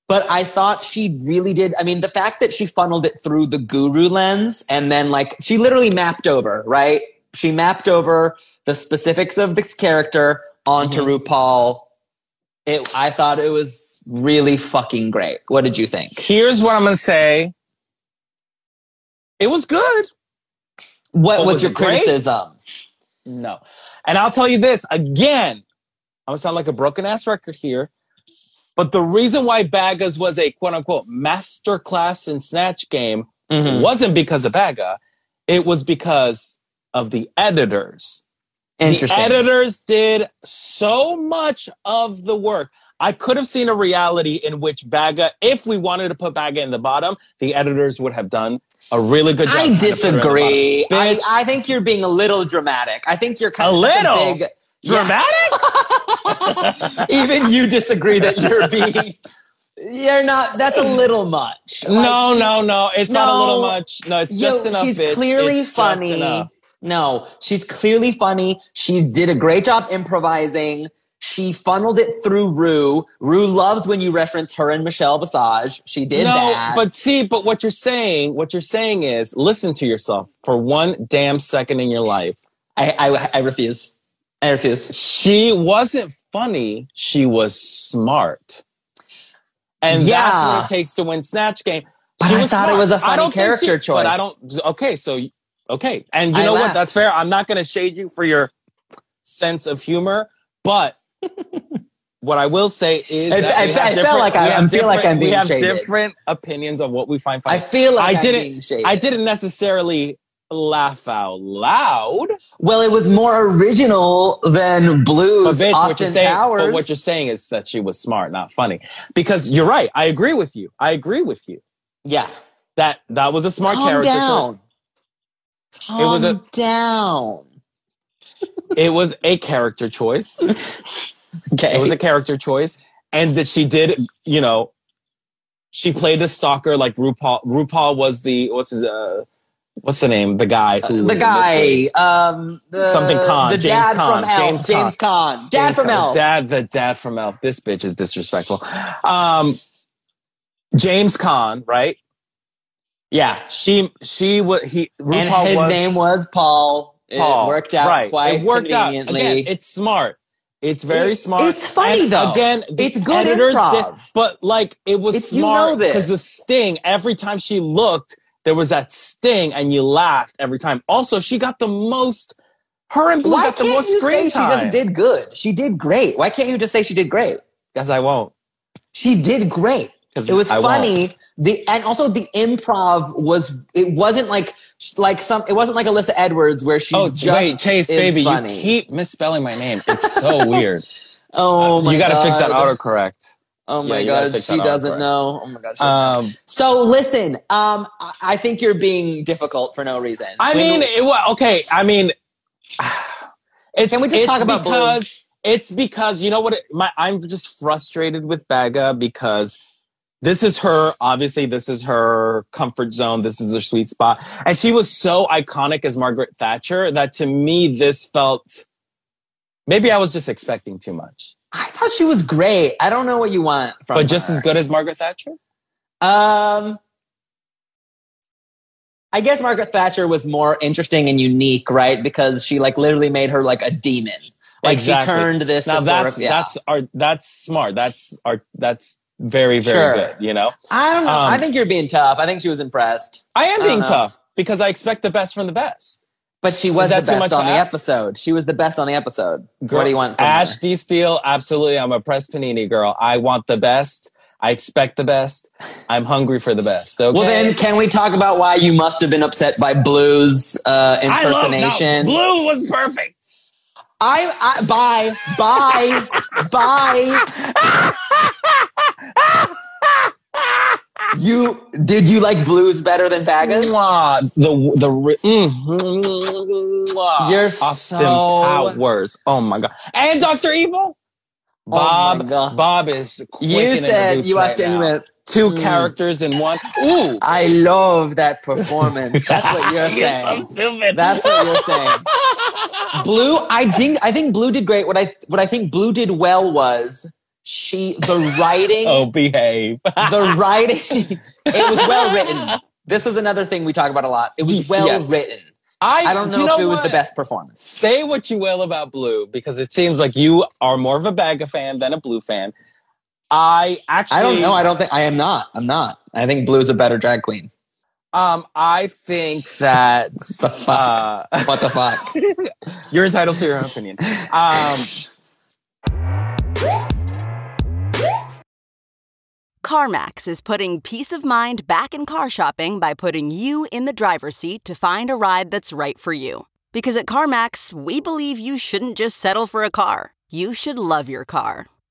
But I thought she really did. I mean, the fact that she funneled it through the guru lens and then, like, she literally mapped over, right? She mapped over the specifics of this character onto Mm-hmm. RuPaul. It, I thought it was really fucking great. What did you think? Here's what I'm gonna say. It was good. What was was your it great? criticism? No. And I'll tell you this again. I'm gonna sound like a broken ass record here. But the reason why Bagas was a quote unquote master class in Snatch Game Mhm. wasn't because of Baga. It was because of the editors. Interesting. The editors did so much of the work. I could have seen a reality in which Baga, if we wanted to put Baga in the bottom, the editors would have done a really good job. I trying to put her in the disagree. I, I think you're being a little dramatic. I think you're kind A of little? big, dramatic? Even you disagree that you're being. You're not. That's a little much. no, Like, she- no, no. It's not a little much. No, it's yo, just enough. She's bitch. clearly It's funny. No, she's clearly funny. She did a great job improvising. She funneled it through Rue. Rue loves when you reference her and Michelle Visage. She did that. no, that. but see, but what you're saying, what you're saying is, listen to yourself for one damn second in your life. I, I, I refuse. I refuse. She wasn't funny. She was smart, and Yeah. that's what it takes to win Snatch Game. But She I was thought it was a funny character she- But I don't. Okay, so okay, and you I know what? That's fair. I'm not going to shade you for your sense of humor, but. What I will say is, I- that I- we have I felt different- like I- feel like I'm being we have shaded. different opinions of what we find funny. I feel like I I'm didn't. being shaded. I didn't necessarily laugh out loud. Well, it was more original than But Blu's bitch, what Austin you're saying, Powers. but what you're saying is that she was smart, not funny. Because you're right. I agree with you. I agree with you. yeah. That that was a smart Calm character. down. Calm It was a- down. It was a character choice. Okay. It was a character choice, and that she did. You know, she played the stalker like RuPaul. RuPaul was the what's his uh, what's the name? The guy who the was in this guy, thing. um, the, Something Khan, the James dad Caan, from Elf, James James, Caan, dad James from Caan. Elf. Dad, the dad from Elf. This bitch is disrespectful. Um, James Caan, right? Yeah, She she was he. RuPaul and his was name was Paul. Paul. It worked out right. quite it worked out. conveniently. Again, it's smart. It's very It- smart. it's funny, And though. Again, It's good editors improv. did- but like it was It's- you smart know this. because the sting every time she looked, there was that sting, and you laughed every time. Also, she got the most. Her and Blu Why got the most screen time. she just did good? She did great. Why can't you just say she did great? Guess I won't. She did great. It was I funny. The and also the improv was. It wasn't like like some. It wasn't like Alyssa Edwards where she Oh just wait, Chase, baby, funny. you keep misspelling my name. It's so weird. oh my you got to fix that autocorrect. Oh my gotta god, she doesn't autocorrect. know. Oh my god. she doesn't know. Um, So listen, um, I- think you're being difficult for no reason. I When- mean, it, wa- okay. I mean, it's, Can we just talk about Blu? because it's because you know what? It, my I'm just frustrated with Baga because this is her. Obviously, this is her comfort zone. This is her sweet spot, and she was so iconic as Margaret Thatcher that to me this felt. Maybe I was just expecting too much, I thought she was great. I don't know what you want from but just her. as good as Margaret Thatcher. Um, I guess Margaret Thatcher was more interesting and unique, right? Because she like literally made her like a demon. Like Exactly. she turned this. Now that's yeah. that's our that's smart. That's our that's very very Sure. good. You know. I don't know. um, I think you're being tough. I think she was impressed, I am I being know. tough because I expect the best from the best. but she was the too best much on the ask? episode. She was the best on the episode. what do you want? Ash her? D. Steele, absolutely. I'm a press panini girl. I want the best. I expect the best. I'm hungry for the best. Okay. Well, then, can we talk about why you must have been upset by Blu's uh, I love no, impersonation? Blu was perfect. I, I bye bye bye. you did you like Blu's better than Bagas? Mwah. The the mm, mwah. You're Austin so- Powers. Oh my god. And Doctor Evil. Oh Bob. God. Bob is. You quick in the said you right watched it. You now. went. two mm. characters in one. Ooh. I love that performance. That's what you're saying. stupid. That's what you're saying. Blu, I think I think Blu did great. What I what I think Blu did well was she the writing Oh, behave. the writing it was well written. This was another thing we talk about a lot. It was well Yes. written. I, I don't know, you if it was what? the best performance. Say what you will about Blu because it seems like you are more of a Baga fan than a Blu fan. I actually, I don't know. I don't think I am not. I'm not. I think Blu is a better drag queen. um, I think that The fuck? uh, what the fuck? you're entitled to your own opinion. Um, CarMax is putting peace of mind back in car shopping by putting you in the driver's seat to find a ride that's right for you. Because at CarMax, we believe you shouldn't just settle for a car, you should love your car.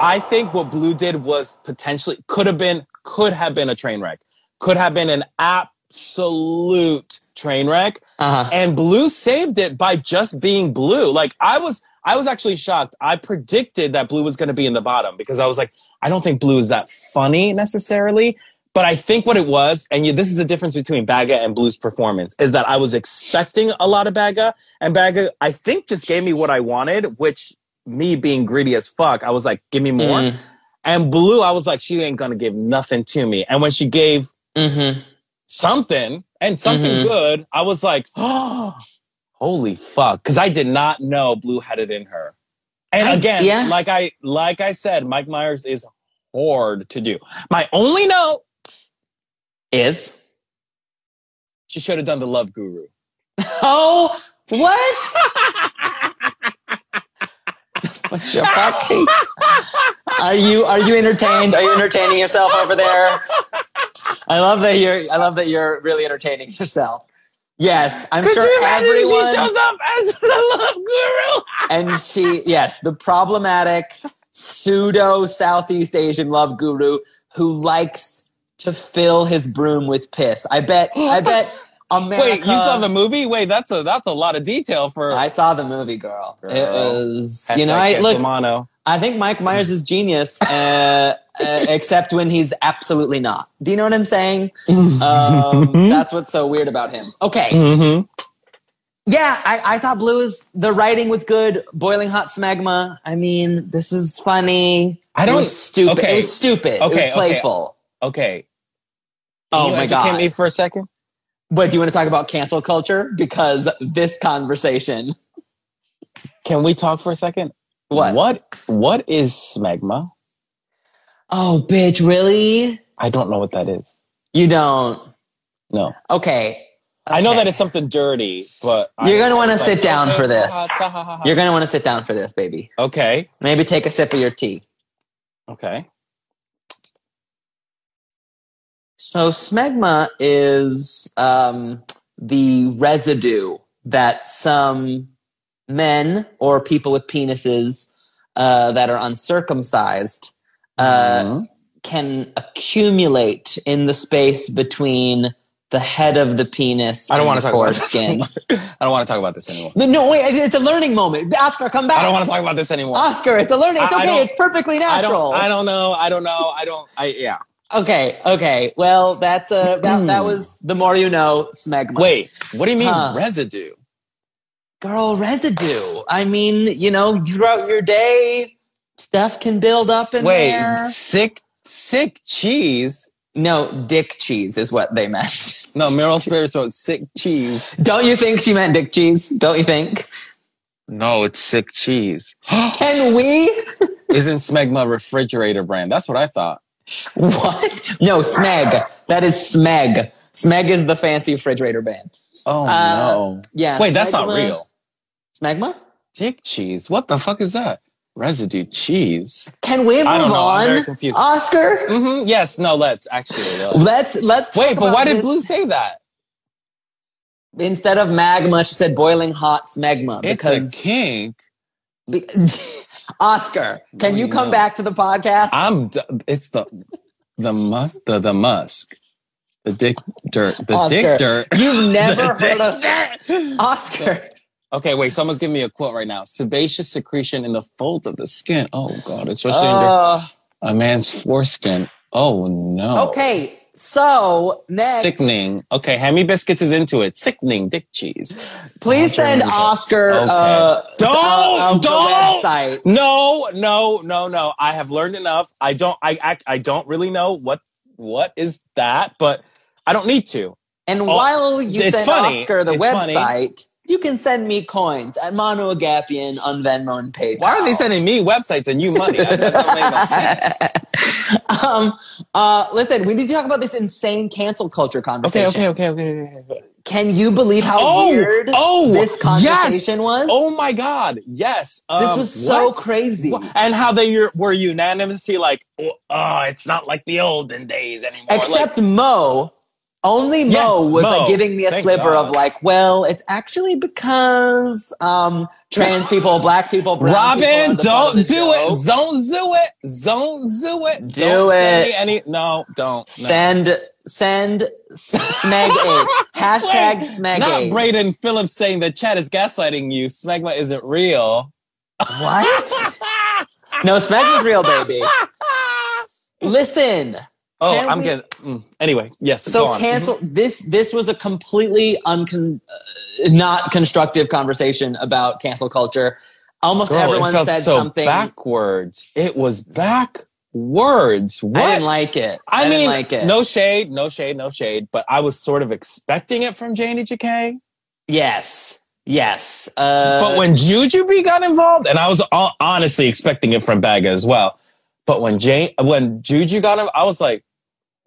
I think what Blu did was potentially could have been could have been a train wreck. Could have been an absolute train wreck. Uh-huh. And Blu saved it by just being Blu. Like I was I was actually shocked. I predicted that Blu was going to be in the bottom because I was like I don't think Blu is that funny necessarily. But I think what it was, and you, this is the difference between Baga and Blu's performance, is that I was expecting a lot of Baga, and Baga, I think, just gave me what I wanted, which me being greedy as fuck, I was like, give me more. Mm. And Blu, I was like, she ain't gonna give nothing to me. And when she gave Mm-hmm. something and something Mhm. good, I was like, oh, holy fuck. Cause I did not know Blu had it in her. And I- again, yeah. like I, like I said, Mike Myers is hard to do. My only note, Is she should have done the Love Guru. oh what? What's your fucking? Are you are you entertained? Are you entertaining yourself over there? I love that you're. I love that you're really entertaining yourself. Yes, I'm Could sure you imagine everyone. she shows up as the Love Guru? and she yes the problematic pseudo southeast asian love guru who likes to fill his broom with piss i bet i bet america Wait, you saw the movie? Wait, that's a that's a lot of detail for i saw the movie girl, it was Hashtag you know i look Ketsamano. i think mike myers is genius uh, uh, except when he's absolutely not do you know what i'm saying um, that's what's so weird about him okay Mhm. Yeah, I, I thought Blu was the writing was good. Boiling hot smegma. I mean, this is funny. I don't- was stupid. okay. It was stupid. it Okay, was okay. playful. Okay. Oh Can you my god. me for a second? But do you want to talk about cancel culture? Because this conversation. Can we talk for a second? What? What what is smegma? Oh, bitch, really? I don't know what that is. You don't. No. Okay. I know Okay. that it's something dirty, but You're gonna want to sit like, down okay, for this. ha, ha, ha, ha, ha. You're gonna want to sit down for this, baby. Okay. Maybe take a sip of your tea. Okay. So smegma is um, the residue that some men or people with penises uh, that are uncircumcised uh, Mhm. can accumulate in the space between the head of the penis I don't and want the to talk about this. foreskin. I don't want to talk about this anymore. no, no, wait, it's a learning moment. Oscar, come back. I don't want to talk about this anymore. Oscar, it's a learning. It's I- I okay. It's perfectly I natural. don't I don't know. I don't know. I don't I yeah. Okay, okay. Well, that's a that, that hmm. was the more you know, smegma. Wait, what do you mean Huh. residue? girl residue. I mean, you know, throughout your day, stuff can build up in Wait, there. sick sick cheese. No, dick cheese is what they meant. No, Meryl Spirits wrote sick cheese. Don't you think she meant dick cheese? Don't you think? No, it's sick cheese. Can we? Isn't Smegma refrigerator brand? That's what I thought. What? No, Smeg. That is Smeg. Smeg is the fancy refrigerator band. Oh Uh, no. Yeah. Wait, that's not real. Smegma? Dick cheese. What the fuck is that? Residue cheese. Can we move I don't know. I'm on? Oscar? Mm-hmm. Yes. No. Let's actually. let's. Let's Wait, but why did this. Blu say that? instead of magma? She said boiling hot smegma It's because a kink. Be- Oscar, can No, you come know. back to the podcast? I'm. It's the the musk. The the musk. The dick dirt. The Oscar, dick dirt. You've never heard of dirt. Oscar. Okay, wait. Someone's giving me a quote right now. Sebaceous secretion in the folds of the skin. Oh God, especially under Uh, a man's foreskin. Oh no. okay, so next, Sickening. Okay, Hammy Biscuits is into it. Sickening dick cheese. Please send Oscar. Okay. Uh, Don't, uh, don't. website. No, no, no, no. I have learned enough. I don't. I I, I don't really know what what is that, but I don't need to. And Oh, while you send funny. Oscar the It's funny. You can send me coins at Mano Agapion on Venmo and PayPal. Why are they sending me websites and you money? Make no um, uh, listen, we need to talk about this insane cancel culture conversation. okay, okay, okay, okay. okay. Can you believe how Oh, weird oh, this conversation yes. was? Oh my god, yes. this Um, was so what? crazy. And how they were unanimously like, oh, it's not like the olden days anymore. Like, Except Mo, only Mo Yes, was Mo. like giving me a Thank sliver God. of like, well, it's actually because um, trans people, black people, brown people Robin, the don't do it. Don't do it. Don't do it. Do don't send it. any. No, don't. No. Send send smeg. Hashtag Wait, smeg Not. Braden Phillips saying that Chad is gaslighting you. Smegma isn't real. What? no, smeg was real, baby. Listen. Oh, Can I'm we- getting. Mm, anyway, yes. So cancel this. This was a completely uncon, uh, not constructive conversation about cancel culture. Almost Girl, everyone said so something. backwards. It was backwards. What? I didn't like it. I, I didn't mean, like it. no shade, no shade, no shade, but I was sort of expecting it from Janey Jacké. Yes. Yes. Uh, But when Jujubee got involved, and I was honestly expecting it from Baga as well. But when Jane, when Juju got him, I was like,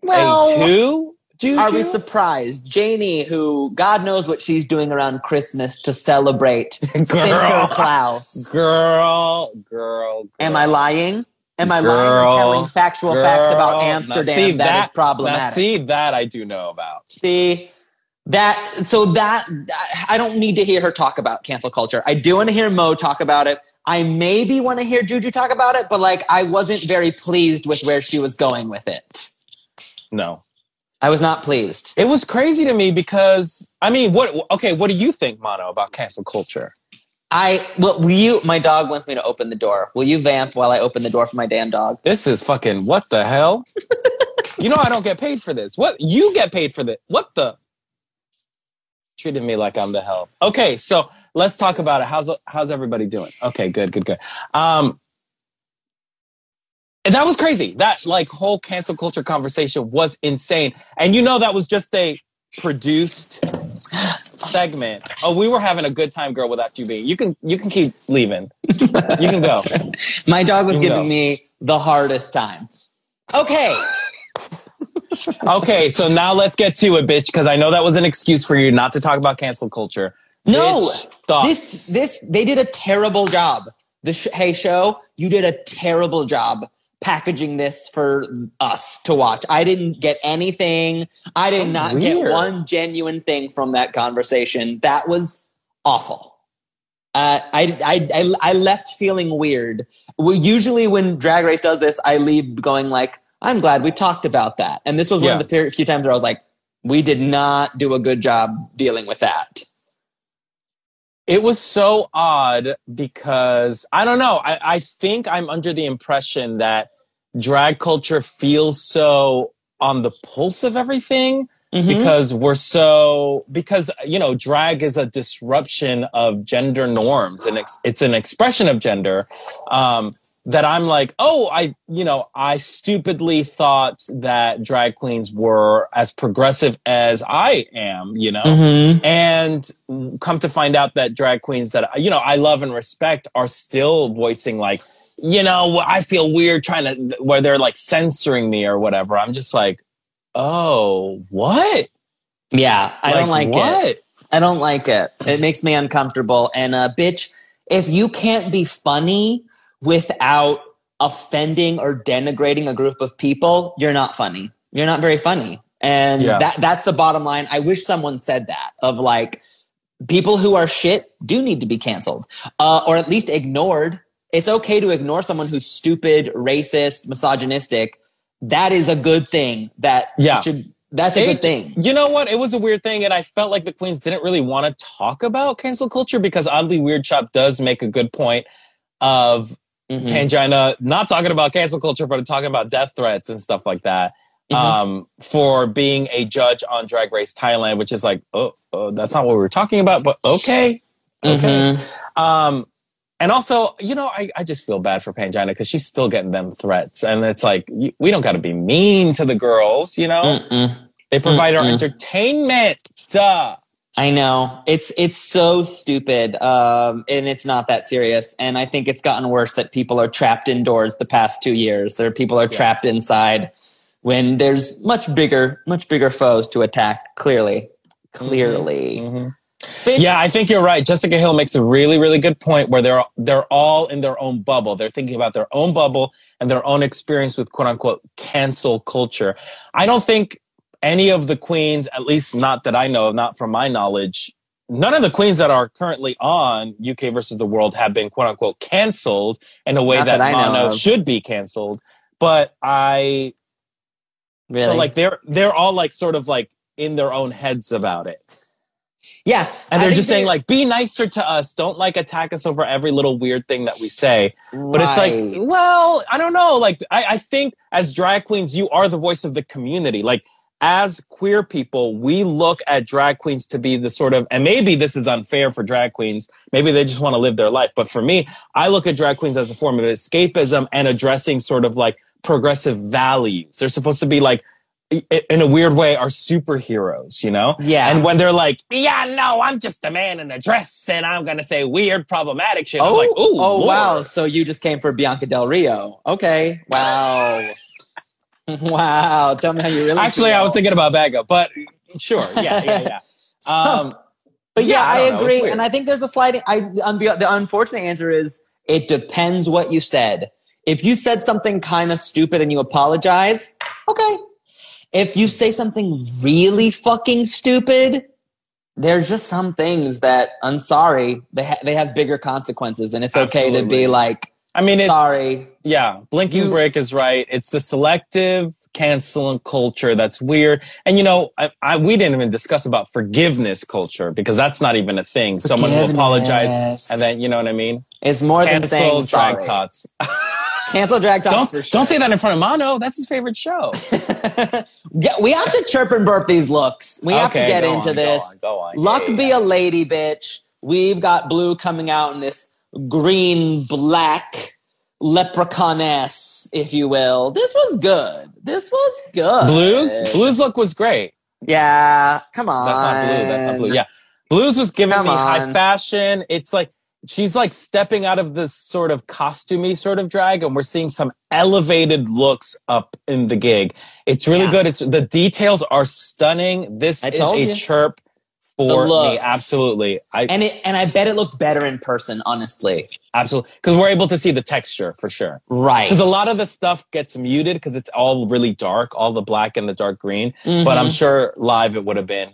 well, a two? Juju? are we surprised? Janey, who God knows what she's doing around Christmas to celebrate Sinterklaas. girl, girl, girl. Am I lying? Am I lying? Girl, Telling factual facts about Girl. Now, Amsterdam see, that is Now, problematic. see, that I do know about. See that so that I don't need to hear her talk about cancel culture. I do want to hear Mo talk about it. I maybe want to hear Juju talk about it, but like I wasn't very pleased with where she was going with it. No. I was not pleased. It was crazy to me because, I mean, what, okay, what do you think, Mano, about cancel culture? I well, will you? My dog wants me to open the door. Will you vamp while I open the door for my damn dog? This is fucking, what the hell? you know, I don't get paid for this. What? You get paid for this. What the? Treated me like I'm the hell. Okay, so let's talk about it. How's, how's everybody doing? Okay, good, good, good. Um, and that was crazy. That like whole cancel culture conversation was insane. And you know, that was just a produced segment. Oh, we were having a good time, girl, without you being. You can you can keep leaving. You can go. My dog was giving go. me the hardest time. Okay. Okay, so now let's get to it, bitch, because I know that was an excuse for you not to talk about cancel culture. No, Bitch, this this they did a terrible job. The sh- Hey Show, you did a terrible job packaging this for us to watch. I didn't get anything. I did So not get one genuine thing from that conversation. That was awful. Uh, I, I I I left feeling weird. Well, usually when Drag Race does this, I leave going like, "I'm glad we talked about that." And this was one of the few- times where I was like, "We did not do a good job dealing with that." it was so odd because I don't know. I, I think I'm under the impression that drag culture feels so on the pulse of everything Mhm. because we're so because you know drag is a disruption of gender norms and it's, it's an expression of gender um that i'm like oh i you know i stupidly thought that drag queens were as progressive as i am you know Mm-hmm. and come to find out that drag queens that you know I love and respect are still voicing like you know I feel weird trying to where they're like censoring me or whatever. I'm just like, oh, what? Yeah, I don't like what? it. I don't like it. It makes me uncomfortable. And uh, bitch, if you can't be funny without offending or denigrating a group of people, you're not funny. You're not very funny. And Yeah. that that's the bottom line. I wish someone said that of like people who are shit do need to be canceled uh, or at least ignored. It's okay to ignore someone who's stupid, racist, misogynistic. That is a good thing. That Yeah. should. That's a good thing. You know what? It was a weird thing, and I felt like the queens didn't really want to talk about cancel culture because oddly Weird Chop does make a good point of Mhm. Pangina not talking about cancel culture, but talking about death threats and stuff like that. Mhm. Um, for being a judge on Drag Race Thailand, which is like, oh, oh, that's not what we were talking about, but okay, okay. Mhm. Um, and also, you know, I, I just feel bad for Pangina because she's still getting them threats, and it's like we don't got to be mean to the girls, you know. Mm-mm. They provide our Mm-mm. entertainment. Duh. I know it's it's so stupid, um, and it's not that serious. And I think it's gotten worse that people are trapped indoors the past two years. There, people are trapped inside when there's much bigger, much bigger foes to attack. Clearly, clearly. Bitch. Yeah, I think you're right. Jessica Hill makes a really, really good point where they're they're all in their own bubble. They're thinking about their own bubble and their own experience with quote unquote cancel culture. I don't think any of the queens, at least not that I know of, not from my knowledge, none of the queens that are currently on UK versus the world have been quote unquote canceled in a way that, that I know Mano should be canceled. But I Really? so like they're they're all like sort of like in their own heads about it. yeah, And they're just saying like, be nicer to us. Don't like attack us over every little weird thing that we say. But it's like, well, I don't know. Like, I, I think as drag queens, you are the voice of the community. Like, as queer people, we look at drag queens to be the sort of, and maybe this is unfair for drag queens. Maybe they just want to live their life. But for me, I look at drag queens as a form of escapism and addressing sort of like progressive values. They're supposed to be like, in a weird way, are superheroes, you know? Yeah. And when they're like, yeah, no, I'm just a man in a dress and I'm going to say weird, problematic shit. I'm Oh, like, ooh, oh Lord. wow! So you just came for Bianca Del Rio? Okay, wow, wow. Tell me how you really. Actually, I was thinking about Baga, but sure. Yeah, yeah, yeah. So- Um, But yeah, Yeah, I I, know. Agree, and I think there's a sliding. I um, the, the unfortunate answer is it depends what you said. If you said something kind of stupid and you apologize, okay. If you say something really fucking stupid, there's just some things that I'm sorry they ha- they have bigger consequences, and it's okay to be like I mean, it's, sorry. Yeah, blinking You- break is right. It's the selective canceling culture that's weird. And you know, I, I we didn't even discuss about forgiveness culture because that's not even a thing. Someone will apologize and then you know what I mean. It's more than Cancel saying sorry. drag tots. Cancel drag tots. Don't sure. don't say that in front of Mano. That's his favorite show. Yeah, we have to chirp and burp these looks. We have to get go into on, go this. on, go on. Luck Yeah, be yeah. a lady, bitch. We've got Blu coming out in this green black leprechauness, if you will. This was good. This was good. Blu's, Blu's look was great. Yeah, come on. That's not blue. That's not blue. Yeah. Blu's was giving Come me high fashion. It's like she's like stepping out of this sort of costumey sort of drag, and we're seeing some elevated looks up in the gig. It's really Yeah. good. It's the details are stunning. This I is a you. chirp for me. Absolutely. I And it and I bet it looked better in person, honestly. absolutely because we're able to see the texture for sure. Right. Because a lot of the stuff gets muted because it's all really dark, all the black and the dark green. But Mm-hmm. I'm sure live it would have been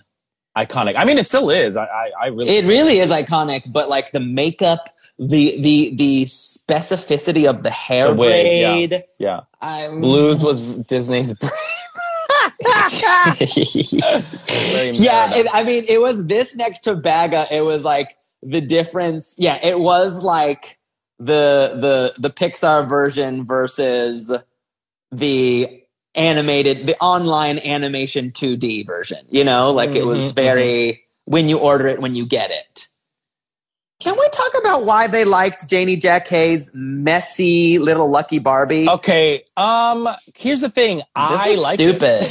iconic. I mean, it still is. I, I, I really. It really is iconic, but like the makeup, the the the specificity of the hair The wig, yeah. braid. yeah. I'm Blu's was Disney's. Very yeah, it, I mean, it was this next to Baga. It was like the difference. Yeah, it was like the the the Pixar version versus the animated, the online animation 2D version. You know, like it was Mhm, very when you order it, when you get it. Can we talk about why they liked Janey Jacké's messy little Lucky Barbie? Okay. Um. Here's the thing. this I was like stupid.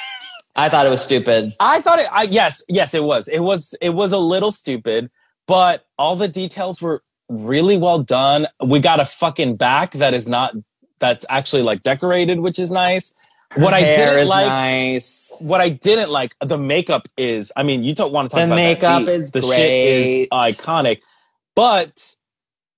I thought it was stupid. I thought it. I, yes. Yes. It was. It was. It was a little stupid, but all the details were really well done. We got a fucking back that is not. That's actually like decorated, which is nice. What I didn't is like. nice. What I didn't like, the makeup is. I mean, you don't want to talk The about that makeup beat. is the shit is iconic, but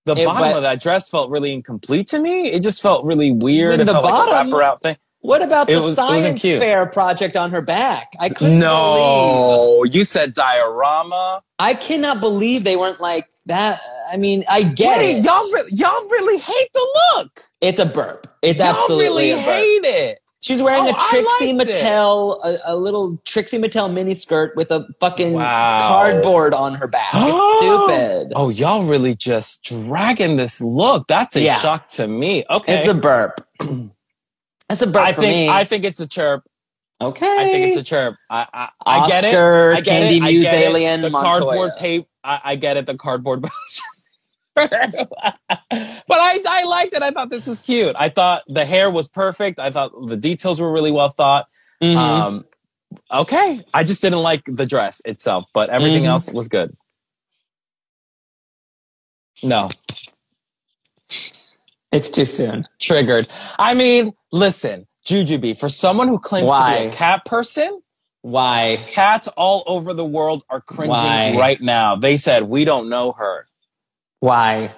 the It bottom went- of that dress felt really incomplete to me. It just felt really weird. The bottom? like wraparound thing. What about It the was- science fair project on her back? I couldn't believe. No, you said diorama. I cannot believe they weren't like that. I mean, I get Wait, it. y'all, re- y'all really hate the look. it's a burp. It's y'all absolutely really a burp. hate it. She's wearing Oh, a Trixie. Mattel, a, a little Trixie Mattel mini skirt with a fucking Wow. cardboard on her back. It's stupid. Oh, y'all really just dragging this look. That's a Yeah. shock to me. Okay. It's a burp. It's a burp I for think me. I think it's a chirp. okay. I think it's a chirp. I I, I get it. Oscar, I get Candy it. Muse. Alien, the Montoya. cardboard tape. I, I get it. The cardboard. but I I liked it. I thought this was cute. I thought the hair was perfect. I thought the details were really well thought. Mhm. Um, Okay, I just didn't like the dress itself, but everything Mhm. else was good. No, It's too soon. triggered. I mean, listen, Jujubee, for someone who claims to be a cat person, Why? cats all over the world are cringing Why? right now. They said, we don't know her. Why?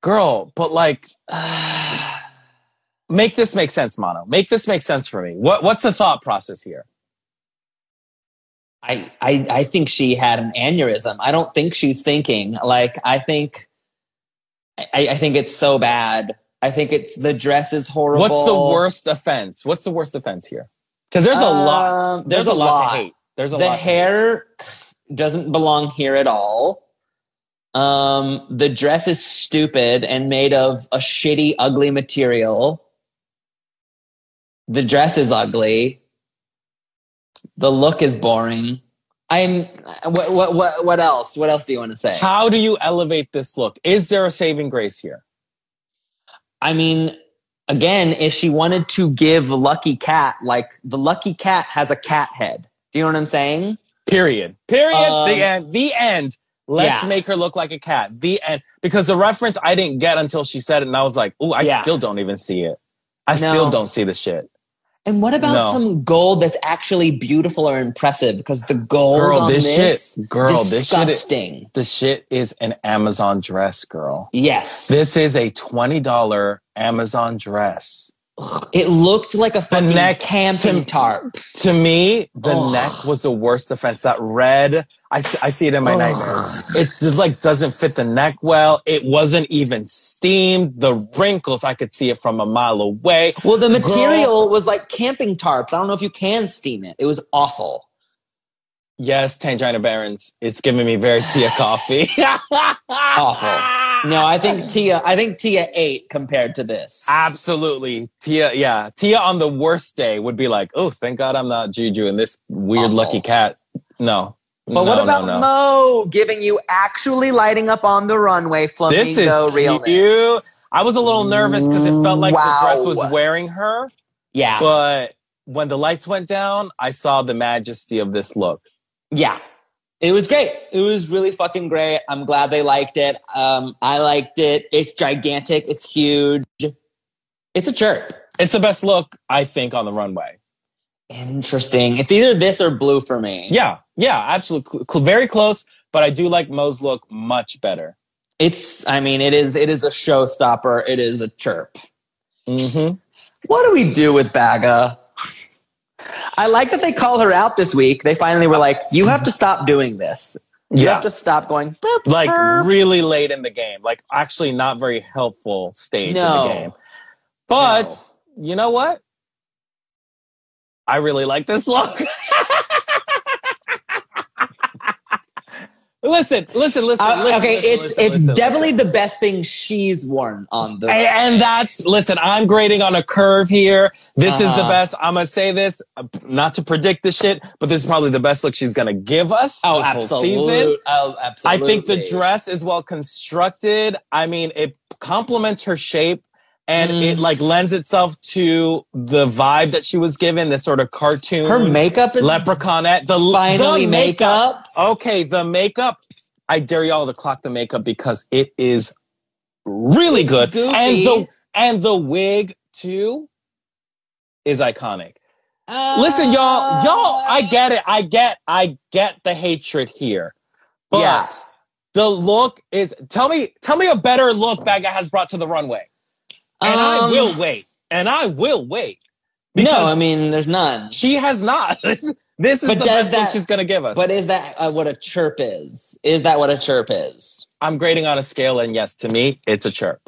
Girl, but like, make this make sense, Mano. Make this make sense for me. What, what's the thought process here? I, I I think she had an aneurysm. I don't think she's thinking. Like I think I, I think it's so bad. I think it's the dress is horrible. What's the worst offense? What's the worst offense here? Because there's a lot. Um, There's, a, lot, to hate. There's a the lot. to hate. hair doesn't belong here at all. Um, the dress is stupid and made of a shitty, ugly material. The dress is ugly. The look is boring. I'm what what what what else? What else do you want to say? How do you elevate this look? Is there a saving grace here? I mean, again, if she wanted to give Lucky Cat like the Lucky Cat has a cat head. Do you know what I'm saying? Period. Period. Um, the end. The end. Let's yeah. make her look like a cat. The end. Because the reference I didn't get until she said it, and I was like, "Ooh, I Yeah. still don't even see it. I No. still don't see the shit." And what about No. some gold that's actually beautiful or impressive? Because the gold Girl, on this this, shit- girl, this shit is- disgusting. The shit is an Amazon dress, girl. yes, This is a twenty dollar Amazon dress. it looked like a fucking neck camping to- tarp. To me, the Ugh. neck was the worst offense. That red, I see, I see it in my Ugh. nightmares. It just like doesn't fit the neck well. It wasn't even steamed. The wrinkles, I could see it from a mile away. Well, the material was like camping tarps. I don't know if you can steam it. It was awful. Yes, Tangina Barons. It's giving me very Tia Kofi. Awful. No, I think Tia. I think Tia ate compared to this. Absolutely. Tia, yeah. Tia on the worst day would be like, oh, thank God I'm not Juju and this weird Awful. lucky cat. No. But No, what about no, no. Mo giving you actually lighting up on the runway flamingo This is realness? cute. I was a little nervous because it felt like Wow. the dress was wearing her. Yeah, But when the lights went down, I saw the majesty of this look. yeah. It was great. It was really fucking great. I'm glad they liked it. Um, I liked it. It's gigantic. It's huge. It's a chirp. It's the best look, I think, on the runway. Interesting. It's either this or Blu for me. Yeah, yeah, absolutely. Cl- very close, but I do like Mo's look much better. It's. I mean, it is. It is a showstopper. It is a chirp. Mm-hmm. What do we do with Baga? I like that they call her out this week. They finally were like, "You have to stop doing this. You Yeah. have to stop going boop, Like burp." really late in the game. Like actually not very helpful stage No. in the game. But you know what? I really like this look. listen, listen, listen, Uh, listen. okay, listen, it's listen, it's definitely the best thing she's worn on the. And, and that's listen. I'm grading on a curve here. This is the Uh-huh. best. I'm gonna say this, uh, not to predict the shit, but this is probably the best look she's gonna give us oh, absolutely. season. Oh, I think the dress is well constructed. I mean, it complements her shape and Mm. it like lends itself to the vibe that she was given. This sort of cartoon, her makeup is leprechaunette. The finally the makeup. Okay, the makeup. I dare y'all to clock the makeup because it is really It's good, goofy. and the and the wig too is iconic. Listen, y'all, y'all, I get it. I get, I get the hatred here. But Yeah. the look is, tell me, tell me a better look Baga has brought to the runway. And I Um, will wait. And I will wait. No, I mean, there's none. she has not. This, this is But the does that- she's going to give us. But is that uh, what a chirp is? Is that what a chirp is? I'm grading on a scale, and yes, to me, it's a chirp.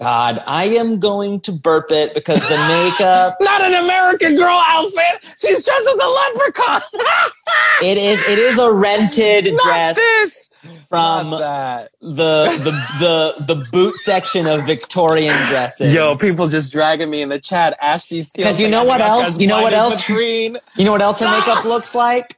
God, I am going to burp it because the makeup. Not an American Girl outfit. She's dressed as a leprechaun. it is. It is a rented Not dress this. from the the the the boot section of Victorian dresses. Yo, people just dragging me in the chat. Ashley Steele. 'Cause you know what else? You know what else? Green. You know what else her makeup looks like?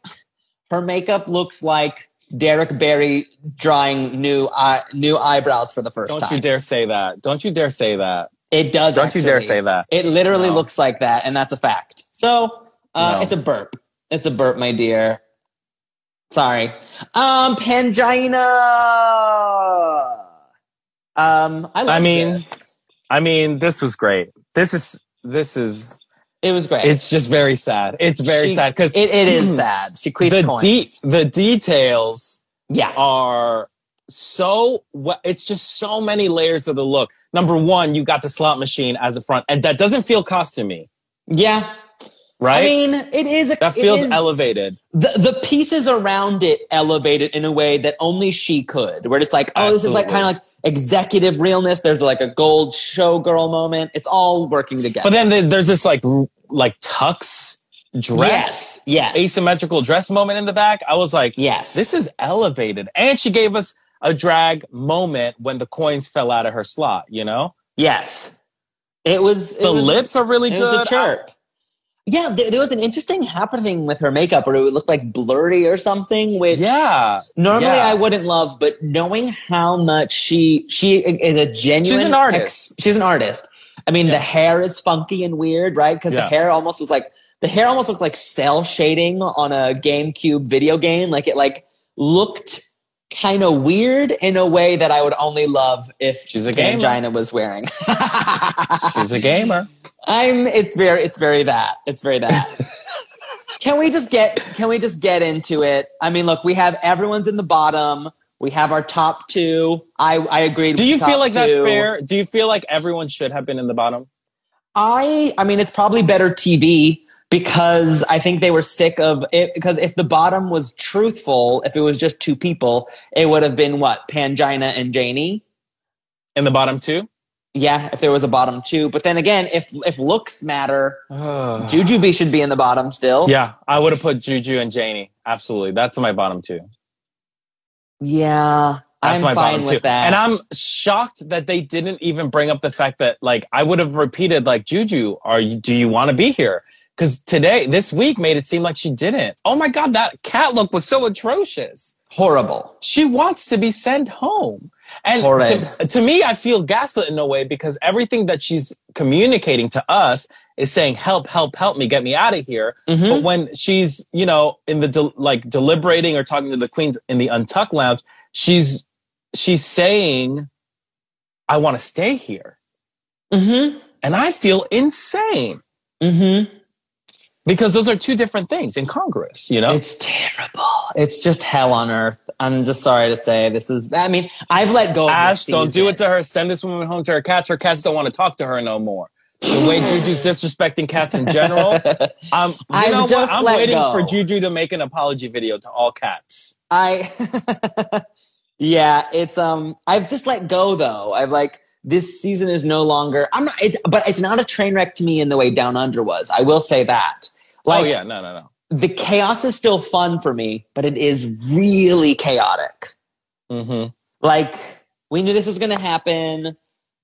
Her makeup looks like Derrick Barry drawing new eye, new eyebrows for the 1st Don't time. you dare say that. Don't you dare say that. It does. Don't you dare say that. It literally No. looks like that, and that's a fact. So uh, No. it's a burp. It's a burp, my dear. Sorry. Um, Pangina. Um, I, I mean, this. I mean, this was great. This is this is it was great. it's just very sad. It's very She- sad because it, it is sad. She queefs the coins. de- the details yeah. are so it's just so many layers of the look. Number one, you got the slot machine as a front, and that doesn't feel costumey, Yeah. Right? I mean, it is. A, that feels is- elevated. The the pieces around it elevated in a way that only she could. Where it's like, oh, this is like kind of like executive realness. There's like a gold showgirl moment. It's all working together. But then there- there's this like like tux dress, yes, asymmetrical dress moment in the back. I was like, yes. this is elevated, and she gave us a drag moment when the coins fell out of her slot. You know, yes. It was it the was- lips are really It good. was a chirp. Yeah, there, there was an interesting happening with her makeup where it looked like blurry or something, which yeah, normally yeah. I wouldn't love, but knowing how much she she is a genuine She's an artist. ex- she's an artist. I mean, Yeah. the hair is funky and weird, right? Because the hair almost was like the hair almost looked like cell shading on a GameCube video game. Like it like looked kind of weird in a way that I would only love if She's a gamer. Pangina was wearing. She's a gamer. I'm it's very it's very that. It's very that. can we just get can we just get into it? I mean, look, we have everyone's in the bottom. We have our top two. I I agreed. Do you feel like that's fair? Do you feel like everyone should have been in the bottom? I I mean, it's probably better TV because I think they were sick of it. Because if the bottom was truthful, if it was just two people, it would have been what Pangina and Janey. In the bottom two? Yeah, if there was a bottom two. But then again, if if looks matter, Jujubee should be in the bottom still. Yeah, I would have put Juju and Janey. Absolutely. That's my bottom two. Yeah, That's I'm my fine bottom with two. that. And I'm shocked that they didn't even bring up the fact that like I would have repeated like Juju, are you do you want to be here? Because today, this week made it seem like she didn't. Oh my god, that cat look was so atrocious. horrible. She wants to be sent home. And to, to me, I feel gaslit in a way because everything that she's communicating to us is saying, help, help, help me, get me out of here. Mm-hmm. But when she's, you know, in the, del- like deliberating or talking to the queens in the Untuck lounge, she's, she's saying, I want to stay here. Mm-hmm. And I feel insane Mm-hmm. because those are two different things incongruous, you know? It's terrible. It's just hell on earth. I'm just sorry to say this is. I mean, I've let go. Of Ash, don't do it to her. Send this woman home to her cats. Her cats don't want to talk to her no more. The way Juju's disrespecting cats in general. Um, you I've know what? I'm waiting go. for Juju to make an apology video to all cats. I. yeah, it's um. I've just let go though. I've like this season is no longer. I'm not. It's, but it's not a train wreck to me in the way Down Under was. I will say that. Like, oh yeah, no, no, no. The chaos is still fun for me, but it is really chaotic. hmm Like we knew this was going to happen.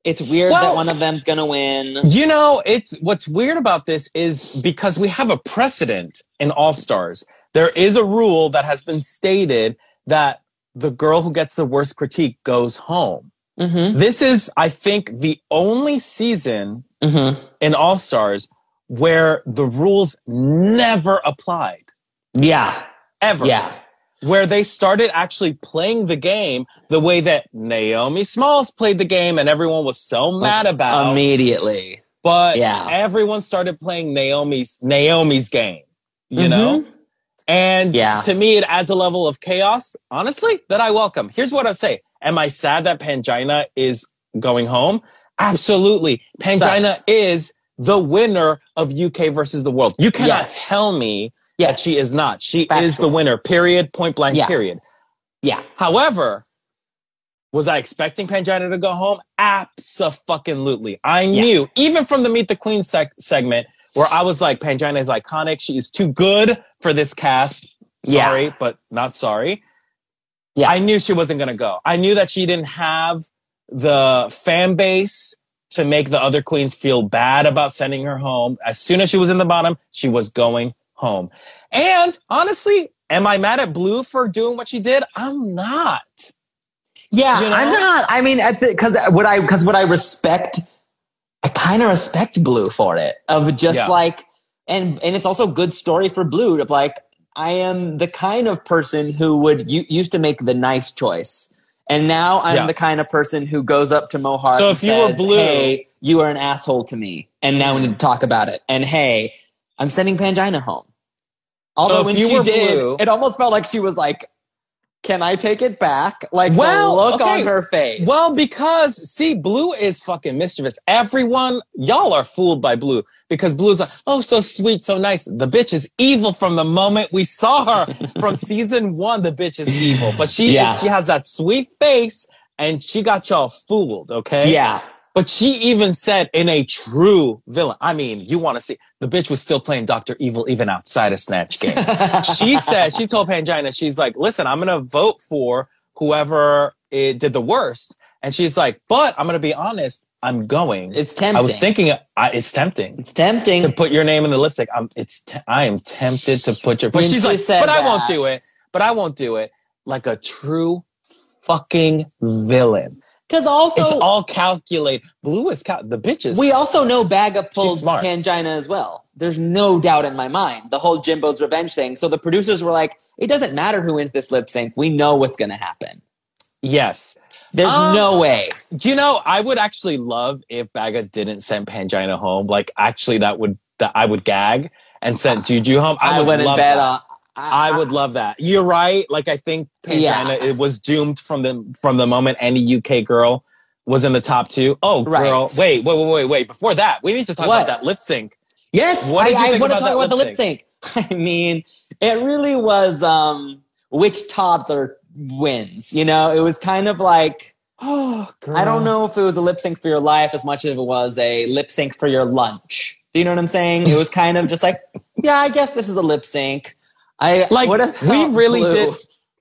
It's weird that one of them's going to win. You know, it's what's weird about this is because we have a precedent in All Stars. There is a rule that has been stated that the girl who gets the worst critique goes home. Mm-hmm. This is, I think, the only season Mm-hmm. in All Stars where the rules never applied. Yeah. Ever. Yeah. Where they started actually playing the game the way that Naomi Smalls played the game and everyone was so mad about. immediately. but Yeah. everyone started playing Naomi's Naomi's game. You Mhm. know? And Yeah. to me, it adds a level of chaos, honestly, that I welcome. Here's what I say. Am I sad that Pangina is going home? Absolutely. Pangina Sucks. is the winner of UK versus the world. You cannot Yes. tell me that she is not. She is the winner, period, point blank, Yeah. period. Yeah. However, was I expecting Pangina to go home? Absolutely. I knew, even from the Meet the Queen seg- segment, where I was like, Pangina is iconic. She is too good for this cast. Yeah. Sorry, but not sorry. Yeah. I knew she wasn't going to go. I knew that she didn't have the fan base to make the other queens feel bad about sending her home. As soon as she was in the bottom, she was going home. And honestly, am I mad at Blu for doing what she did? I'm not. Yeah, You know? I'm not. I mean, at the because what I because what I respect, I kind of respect Blu for it. Of just Yeah. like and and it's also good story for Blu of like I am the kind of person who would u- used to make the nice choice. And now I'm Yeah. the kind of person who goes up to Mo Heart. So and if you were Blu- hey, you are an asshole to me, and now we need to talk about it. And hey, I'm sending Pangina home. Although if when you she were did, Blu- it almost felt like she was like, "Can I take it back?" Like Well, the look okay. on her face. Well, because see, Blu is fucking mischievous. Everyone, y'all are fooled by Blu because Blu's like, oh, so sweet, so nice. The bitch is evil from the moment we saw her from season one. The bitch is evil, but she Yeah. she has that sweet face, and she got y'all fooled. Okay, yeah, But she even said in a true villain. I mean, you want to see the bitch was still playing Doctor Evil even outside of Snatch Game. she said she told Pangina, she's like, listen, I'm gonna vote for whoever it did the worst, and she's like, but I'm gonna be honest, I'm going. it's tempting. I was thinking, I, it's tempting it's tempting. to put your name in the lipstick. I'm, it's, te- I am tempted to put your. But When she's she like, but I won't do it. But I won't do it like a true fucking villain. Because also, it's all calculated. Blu is cal- the bitches. We also know Baga pulled smart. Pangina as well. There's no doubt in my mind. The whole Jimbo's revenge thing. So the producers were like, it doesn't matter who wins this lip sync. We know what's going to happen. yes. There's Um, no way. You know, I would actually love if Baga didn't send Pangina home. Like, actually, that would that I would gag and send Juju home. I, I, would wouldn't love bet that. on. I would love that. You're right. Like, I think Pangina Yeah. it was doomed from the from the moment any UK girl was in the top two. Oh, Right. girl, wait, wait, wait, wait, wait. Before that, we need to talk What? about that lip sync. Yes, What did you I, I want to talk about the lip lip sync. I mean, it really was um, which toddler wins. You know, it was kind of like Oh, girl. I don't know if it was a lip sync for your life as much as it was a lip sync for your lunch. Do you know what I'm saying? It was kind of just like, yeah, I guess this is a lip sync. I Like we really Blu- did.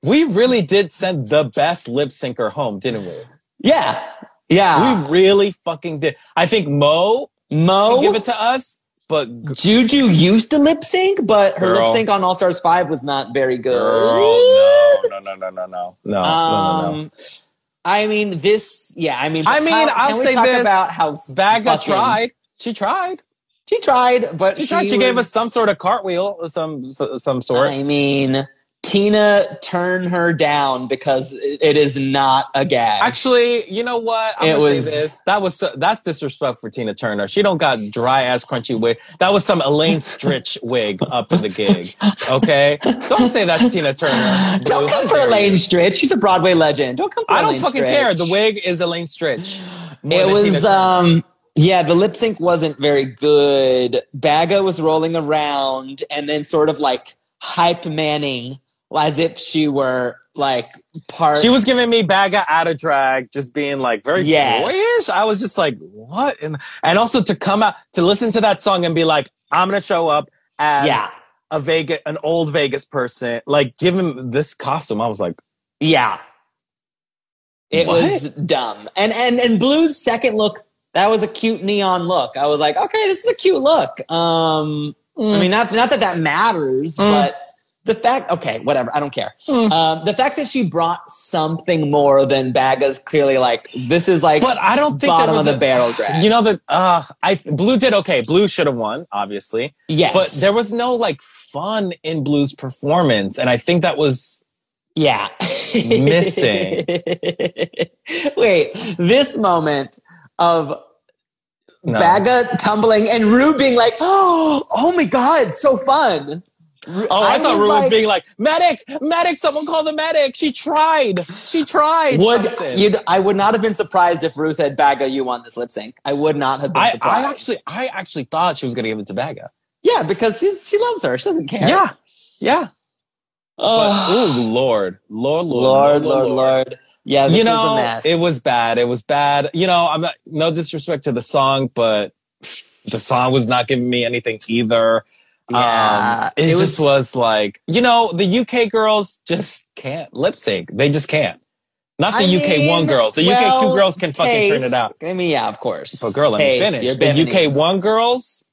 We really did send the best lip syncer home, didn't we? Yeah, yeah. We really fucking did. I think Mo Mo, give it to us, but Juju used to lip sync, but her lip sync on All Stars Five was not very good. No, no, no, no, no, no, no, no. Um, I mean, this, yeah, I mean, I mean, I'll say this. about how fucking- tried. She tried. She tried, but She, tried. She gave us some sort of cartwheel, some some sort. I mean, Tina turned her down because it is not a gag. Actually, you know what? I'm It was- say this. That was so, that's disrespect for Tina Turner. She don't got dry ass crunchy wig. That was some Elaine Stritch wig up in the gig. Okay, don't say that's Tina Turner. Don't come for Elaine. Stritch. She's a Broadway legend. Don't come for I don't Elaine fucking Stritch. care. The wig is Elaine Stritch. It was um yeah, the lip sync wasn't very good. Baga was rolling around and then sort of like hype manning as if she were like part She was giving me Baga out of drag, just being like very Yes. boyish. I was just like, what? And and also to come out to listen to that song and be like, I'm gonna show up as Yeah. a Vegas, an old Vegas person. Like, give him this costume. I was like, Yeah. It What? was dumb. And and and Blu's second look, that was a cute neon look. I was like, okay, this is a cute look. Um I mean not not that that matters, but the fact okay, whatever, I don't care. Um the fact that she brought something more than Baga's clearly like this is like but I don't think bottom of the a- barrel drag. You know that uh, I Blu did okay. Blu should have won, obviously, yes. but there was no like fun in Blu's performance, and I think that was Yeah. Missing. Wait, this moment of No. Baga tumbling and Rue being like, oh, oh my God, so fun. Oh, I, thought was Rue was being like, medic, medic, someone call the medic. She tried. She tried. would something. you'd, I would not have been surprised if Rue said, Baga, you won this lip sync. I would not have been I, surprised. I actually, I actually thought she was going to give it to Baga. yeah, because she's, she loves her. She doesn't care. Yeah. Yeah. But, Oh, ooh, Lord. Lord, Lord, Lord, Lord, Lord. Yeah, this you know, was a mess. it was bad. It was bad. You know, I'm not, no disrespect to the song, but the song was not giving me anything either. Yeah, um, it, it just was- like, you know, the UK girls just can't lip sync. They just can't. Not the I UK one girls. The UK two girls can fucking turn it out. I mean, yeah, of course. But girl, let me finish. The UK one girls,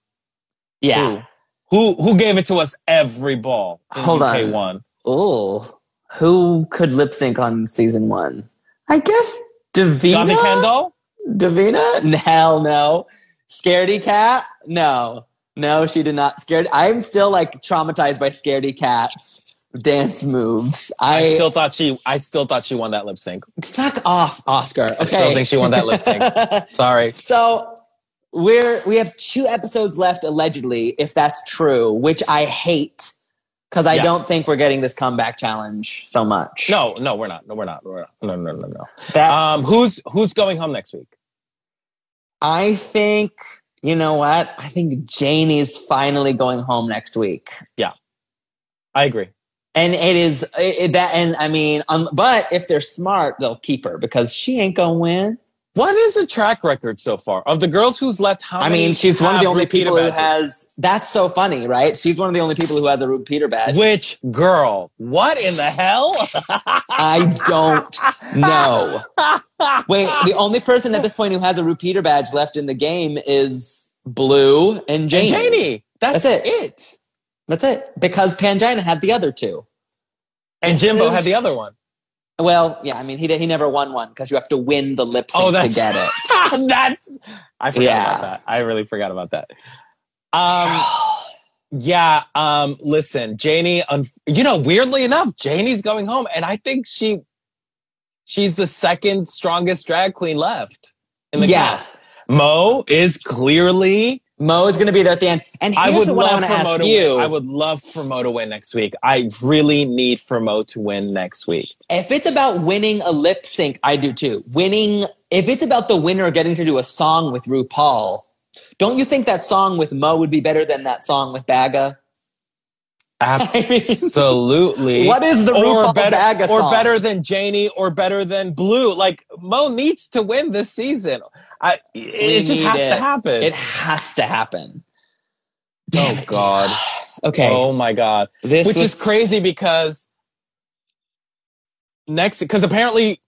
Yeah. who who gave it to us every ball? Hold UK on. one. Oh, who could lip sync on season one? I guess Divina. Gabby Kendall. Divina? Hell no. Scaredy Kat? No. No, she did not. Scared. I'm still like traumatized by Scaredy Kat's dance moves. I, I still thought she. I still thought she won that lip sync. fuck off, Oscar. Okay. I still think she won that lip sync. Sorry. So we're we have two episodes left allegedly, if that's true, which I hate because I Yeah. don't think we're getting this comeback challenge so much. No, no, we're not. No, we're not. We're not. No, no, no, no. that Um, who's who's going home next week? I think you know what? I think Janey's finally going home next week. Yeah, I agree. And it is it, it- that, and I mean, um, but if they're smart, they'll keep her because she ain't gonna win. What is the track record so far of the girls who's left? How I mean, she's one of the only people who has. That's so funny, right? She's one of the only people who has a repeater badge. Which girl? What in the hell? I don't know. Wait, the only person at this point who has a repeater badge left in the game is Blu and Janey. And Janey. That's, That's it. it. That's it. Because Pangina had the other two. And This Jimbo is- had the other one. Well, yeah, I mean, he he never won one because you have to win the lip sync Oh, to get it. that's. I forgot Yeah. about that. I really forgot about that. Um. Yeah. Um. Listen, Janey. Um, you know, weirdly enough, Janey's going home, and I think she, she's the second strongest drag queen left in the Yeah. cast. Mo is clearly. Mo is going to be there at the end. And I here's would what I want to ask to you. win. I would love for Mo to win next week. I really need for Mo to win next week. if it's about winning a lip sync, I do too. Winning, if it's about the winner getting to do a song with RuPaul, don't you think that song with Mo would be better than that song with Baga? Absolutely. What is the or RuPaul better, Baga or better than Janey, or better than Blu? Like Mo needs to win this season. I, it just has it. to happen. It has to happen. Damn oh it. God. Okay. Oh my God. this Which was is crazy because next, because apparently,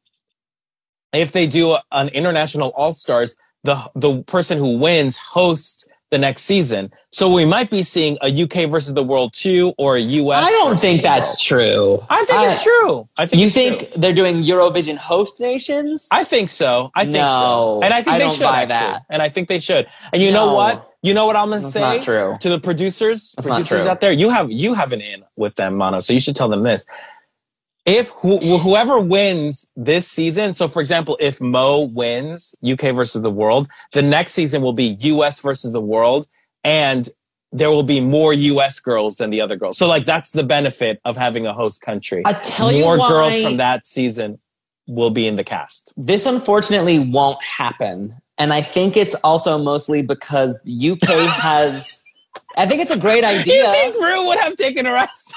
if they do an international All Stars, the the person who wins hosts the next season. So we might be seeing a UK versus the world two or a US. I don't think that's true. I think it's true. I think You think true. they're doing Eurovision host nations? I think so. I think No, so. And I think I they should buy actually. that. And I think they should. And you know what? You know what I'm gonna say not true. to the producers, That's not producers out there. You have you have an in with them, Mano. So you should tell them this. If wh- whoever wins this season, so for example, if Mo wins UK versus the world, the next season will be US versus the world, and there will be more US girls than the other girls. So like that's the benefit of having a host country. I tell you more why- girls from that season will be in the cast. This unfortunately won't happen. And I think it's also mostly because the UK has. I think it's a great idea. You think Rue would have taken her ass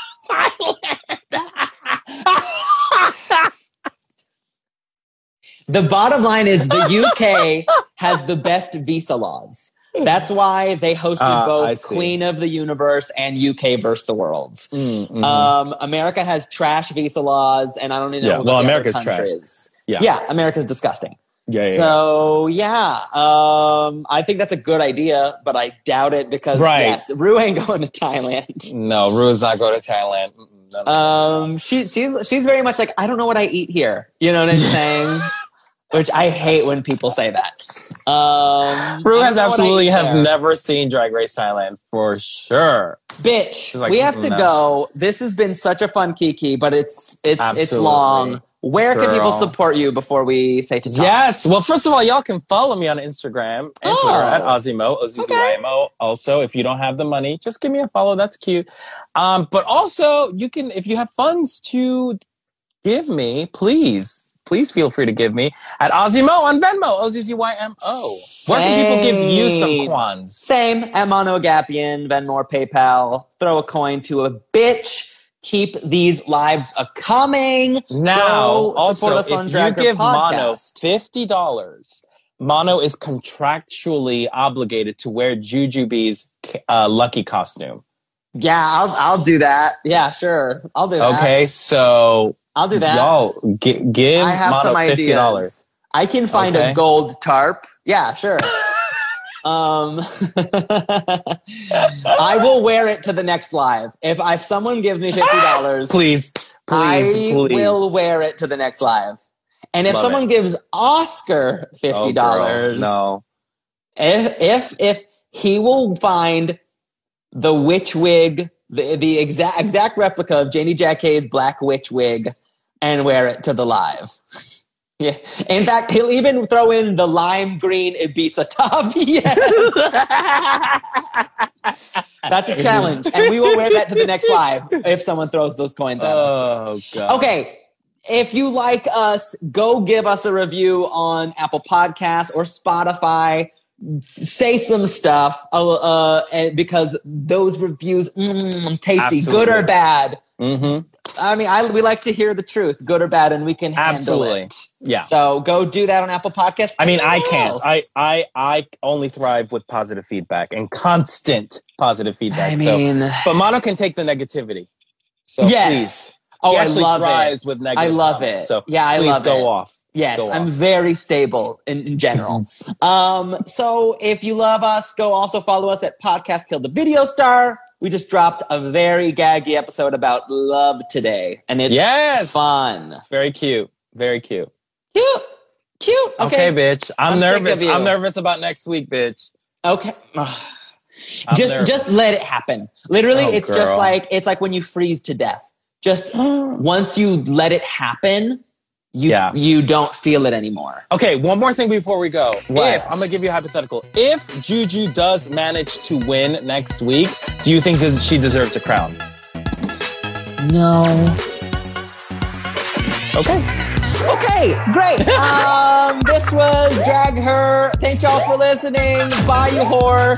The bottom line is the UK has the best visa laws. That's why they hosted I both. Queen of the Universe and UK versus the Worlds. Mm, Um, America has trash visa laws, and I don't even know. Yeah, what well, America's trash. countries. Yeah. yeah, America's disgusting. Yeah, yeah. So yeah, um, I think that's a good idea, but I doubt it because Right. yes, Rue ain't going to Thailand. no, Rue's not going to Thailand. No, no. Um, she, she's she's very much like I don't know what I eat here. You know what I'm saying? Which I hate when people say that. Um, Rue has don't know what I absolutely have there. never seen Drag Race Thailand for sure. Bitch, like, we have to no. go. This has been such a fun Kiki, but it's it's it's long. Where can people support you before we say to talk? Yes. Well, first of all, y'all can follow me on Instagram and Oh. Twitter at Ozzymo, O-Z-Z-Y-M-O. Also, if you don't have the money, just give me a follow. That's cute. Um, but also, you can, if you have funds to give me, please, please feel free to give me at Ozzymo on Venmo, O-Z-Z-Y-M-O. Where can people give you some Same. quans? Same. Mano Agapion, Venmo, or PayPal. Throw a coin to a bitch. Keep these lives a coming. Now, Go support also, us on if you give Mano fifty dollars, Mano is contractually obligated to wear Jujubee's uh, lucky costume. Yeah, I'll I'll do that. Yeah, sure. I'll do that. Okay, so I'll do that. y'all gi- give I have Mano some fifty ideas. dollars. I can find Okay. a gold tarp. Yeah, sure. Um, I will wear it to the next live. If if someone gives me fifty dollars, Please, please, I please. will wear it to the next live. And if Love someone gives Oscar Oh, fifty girl, dollars, no, if if if he will find the witch wig, the, the exact exact replica of Janey Jacké's black witch wig, and wear it to the live. Yeah. In fact, he'll even throw in the lime green Ibiza top. Yes. That's a challenge. And we will wear that to the next live if someone throws those coins at us. Oh god. Okay. If you like us, go give us a review on Apple Podcasts or Spotify. Say some stuff uh, uh, because those reviews, mm, tasty, good or bad. Mm-hmm. I mean, I, we like to hear the truth, good or bad, and we can handle Absolutely. it. Yeah. So go do that on Apple Podcasts. I mean, I can't. else? I, I, I only thrive with positive feedback and constant positive feedback. I mean- so, but Mano can take the negativity. So yes. please. Oh, He I actually love thrives it. with I love comments. it. So yeah, I please love go it. off. Yes, Go I'm off. very stable in, in general. um, so if you love us, go also follow us at Podcast Kill the Video Star. We just dropped a very gaggy episode about love today, and it's Yes. fun. Very cute. Very cute. Cute, cute. Okay, Okay, bitch. I'm, I'm nervous. I'm nervous about next week, bitch. okay. Just nervous. just let it happen. Literally, Oh, it's just like it's like when you freeze to death. Just once you let it happen, you Yeah. you don't feel it anymore. Okay, one more thing before we go. What? If I'm gonna give you a hypothetical, if Juju does manage to win next week, do you think does, she deserves a crown? No. Okay. Okay, great. um, this was Drag Her. Thank y'all for listening. Bye, you whore.